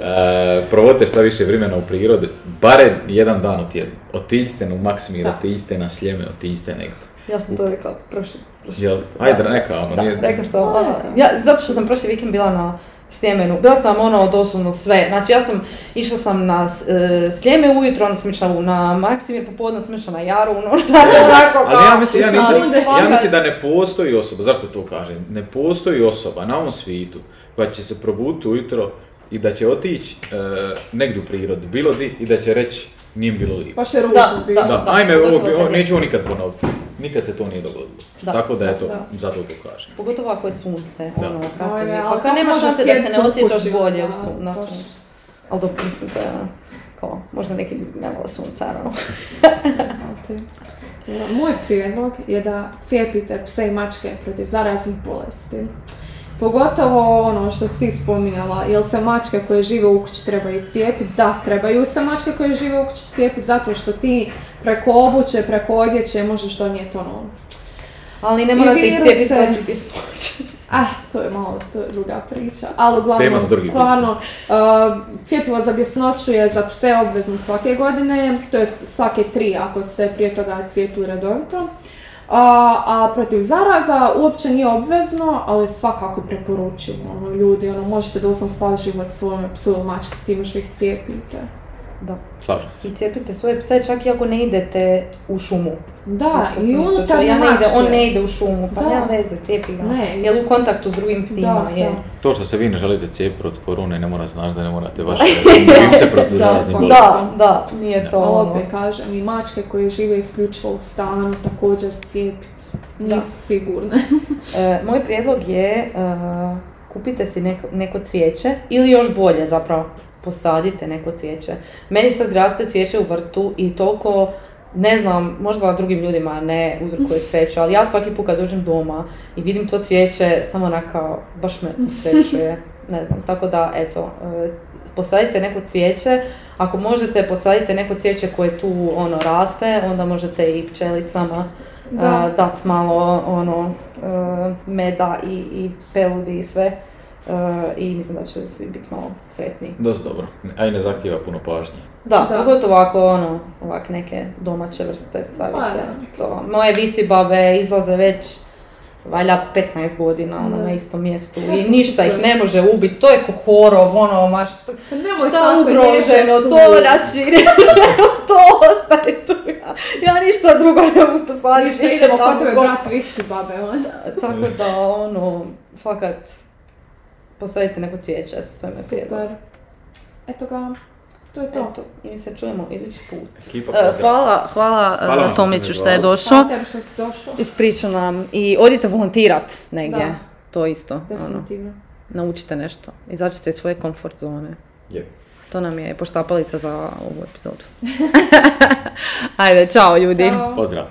E, provodite šta više vremena u prirodi, barem jedan dan u tjednu. Otiđite na Maksimir, otiđite na Sljeme, otiđite negdje. Ja sam to rekla prošli. prošli. Jel, ajde neka, ono, Da, nije... rekla sam, ono, ja, zato što sam prošli vikend bila na Sljemenu, bila sam ono doslovno sve, znači ja sam, išla sam na e, Sljeme ujutro, onda sam išla na Maksimir, popodne sam išla na Jaru, ono, onako Ali ja mislim, ja, nisam, runde. ja mislim da ne postoji osoba, zašto to kažem? Ne postoji osoba na ovom svijetu koja će se probuditi ujutro, i da će otići e, negdje u prirodu, bilo di, i da će reći nije bilo lijepo. Je ružno Da, bilo. da. Da, ajme, ovo, neću ovo nikad ponoviti. Nikad se to nije dogodilo. Da. Tako da eto, Da. zato to kažem. Pogotovo ako je sunce, Da. ono, brate pa kako kad nema može šanse da se ne osjećaš bolje u sun, na suncu. Ali dobro, mislim, to je ono, kao, možda neki ne vole sunca, ono. Moj prijedlog je da cijepite pse i mačke protiv zaraznih bolesti. Pogotovo ono što si spominjala, jel se mačke koje žive u kući trebaju cijepiti? Da, trebaju se mačke koje žive u kući cijepiti zato što ti preko obuće, preko odjeće možeš donijeti ono Ali ne morate ih cijepiti protiv. Ah, to je malo, to je druga priča. Ali uglavnom, stvarno, uh, cijepivo za bjesnoću je za pse obvezno svake godine, to jest svake tri ako ste prije toga cijepili redovito. A, a protiv zaraza uopće nije obvezno, ali svakako preporučujem ono, ljudi, ono, možete doslovno spasiti život svome psu ili mački time što ih cijepite. Da. Slažem se. I cijepite svoje pse čak i ako ne idete u šumu. Da, i unutarnje ja ne ide. On ne ide u šumu, pa Da. nema veze, cijepi ga. Ne. Jel u kontaktu s drugim psima, Da, je. da. To što se vi ne želite cijepiti protiv korone ne mora znači da ne morate vaše ljubimce protiv Da, zaraznih bolesti. Da, da, nije to ono. opet kažem, i mačke koje žive isključivo u stanu također cijepiti. Da. Nisu sigurne. E, moj prijedlog je e, kupite si neko, neko cvijeće ili još bolje zapravo posadite neko cvijeće. Meni sad raste cvijeće u vrtu i toliko ne znam, možda drugim ljudima ne uzrokuje sreću, ali ja svaki put kad dođem doma i vidim to cvijeće, samo onako, baš me usrećuje, ne znam, tako da, eto, e, posadite neko cvijeće, ako možete posadite neko cvijeće koje tu ono raste, onda možete i pčelicama Da. a, dat malo ono e, meda i, i peludi i sve E, i mislim da će svi biti malo sretniji. Dosta dobro. A i ne zahtijeva puno pažnje. Da, Da. pogotovo ako ono, ovak neke domaće vrste stavite. Pa. To. Moje visi babe izlaze već valjda 15 godina ono, Da. na istom mjestu i ništa ih ne može ubiti, to je kokorov, ono, ma šta, Pa šta ugroženo, to znači, to ostaje tu, ja, ja ništa drugo ne mogu posaditi Ništa, više idemo tamo tebe god. brat visi babe, on. Tako da, ono, fakat, posadite neko cvijeće, eto, to je moj prijedlog. Eto ga, to je to. Eto, i mi se čujemo idući put. Ekipa pozdrav. hvala, hvala, Hvala vam što Tomiću što je došao. Hvala tebi što si došao. Ispričao nam i odite volontirat negdje. Da. To isto. Ono, Definitivno. naučite nešto. Izađite iz svoje komfort zone. Je. To nam je poštapalica za ovu epizodu. Ajde, čao ljudi. Ćao. Pozdrav.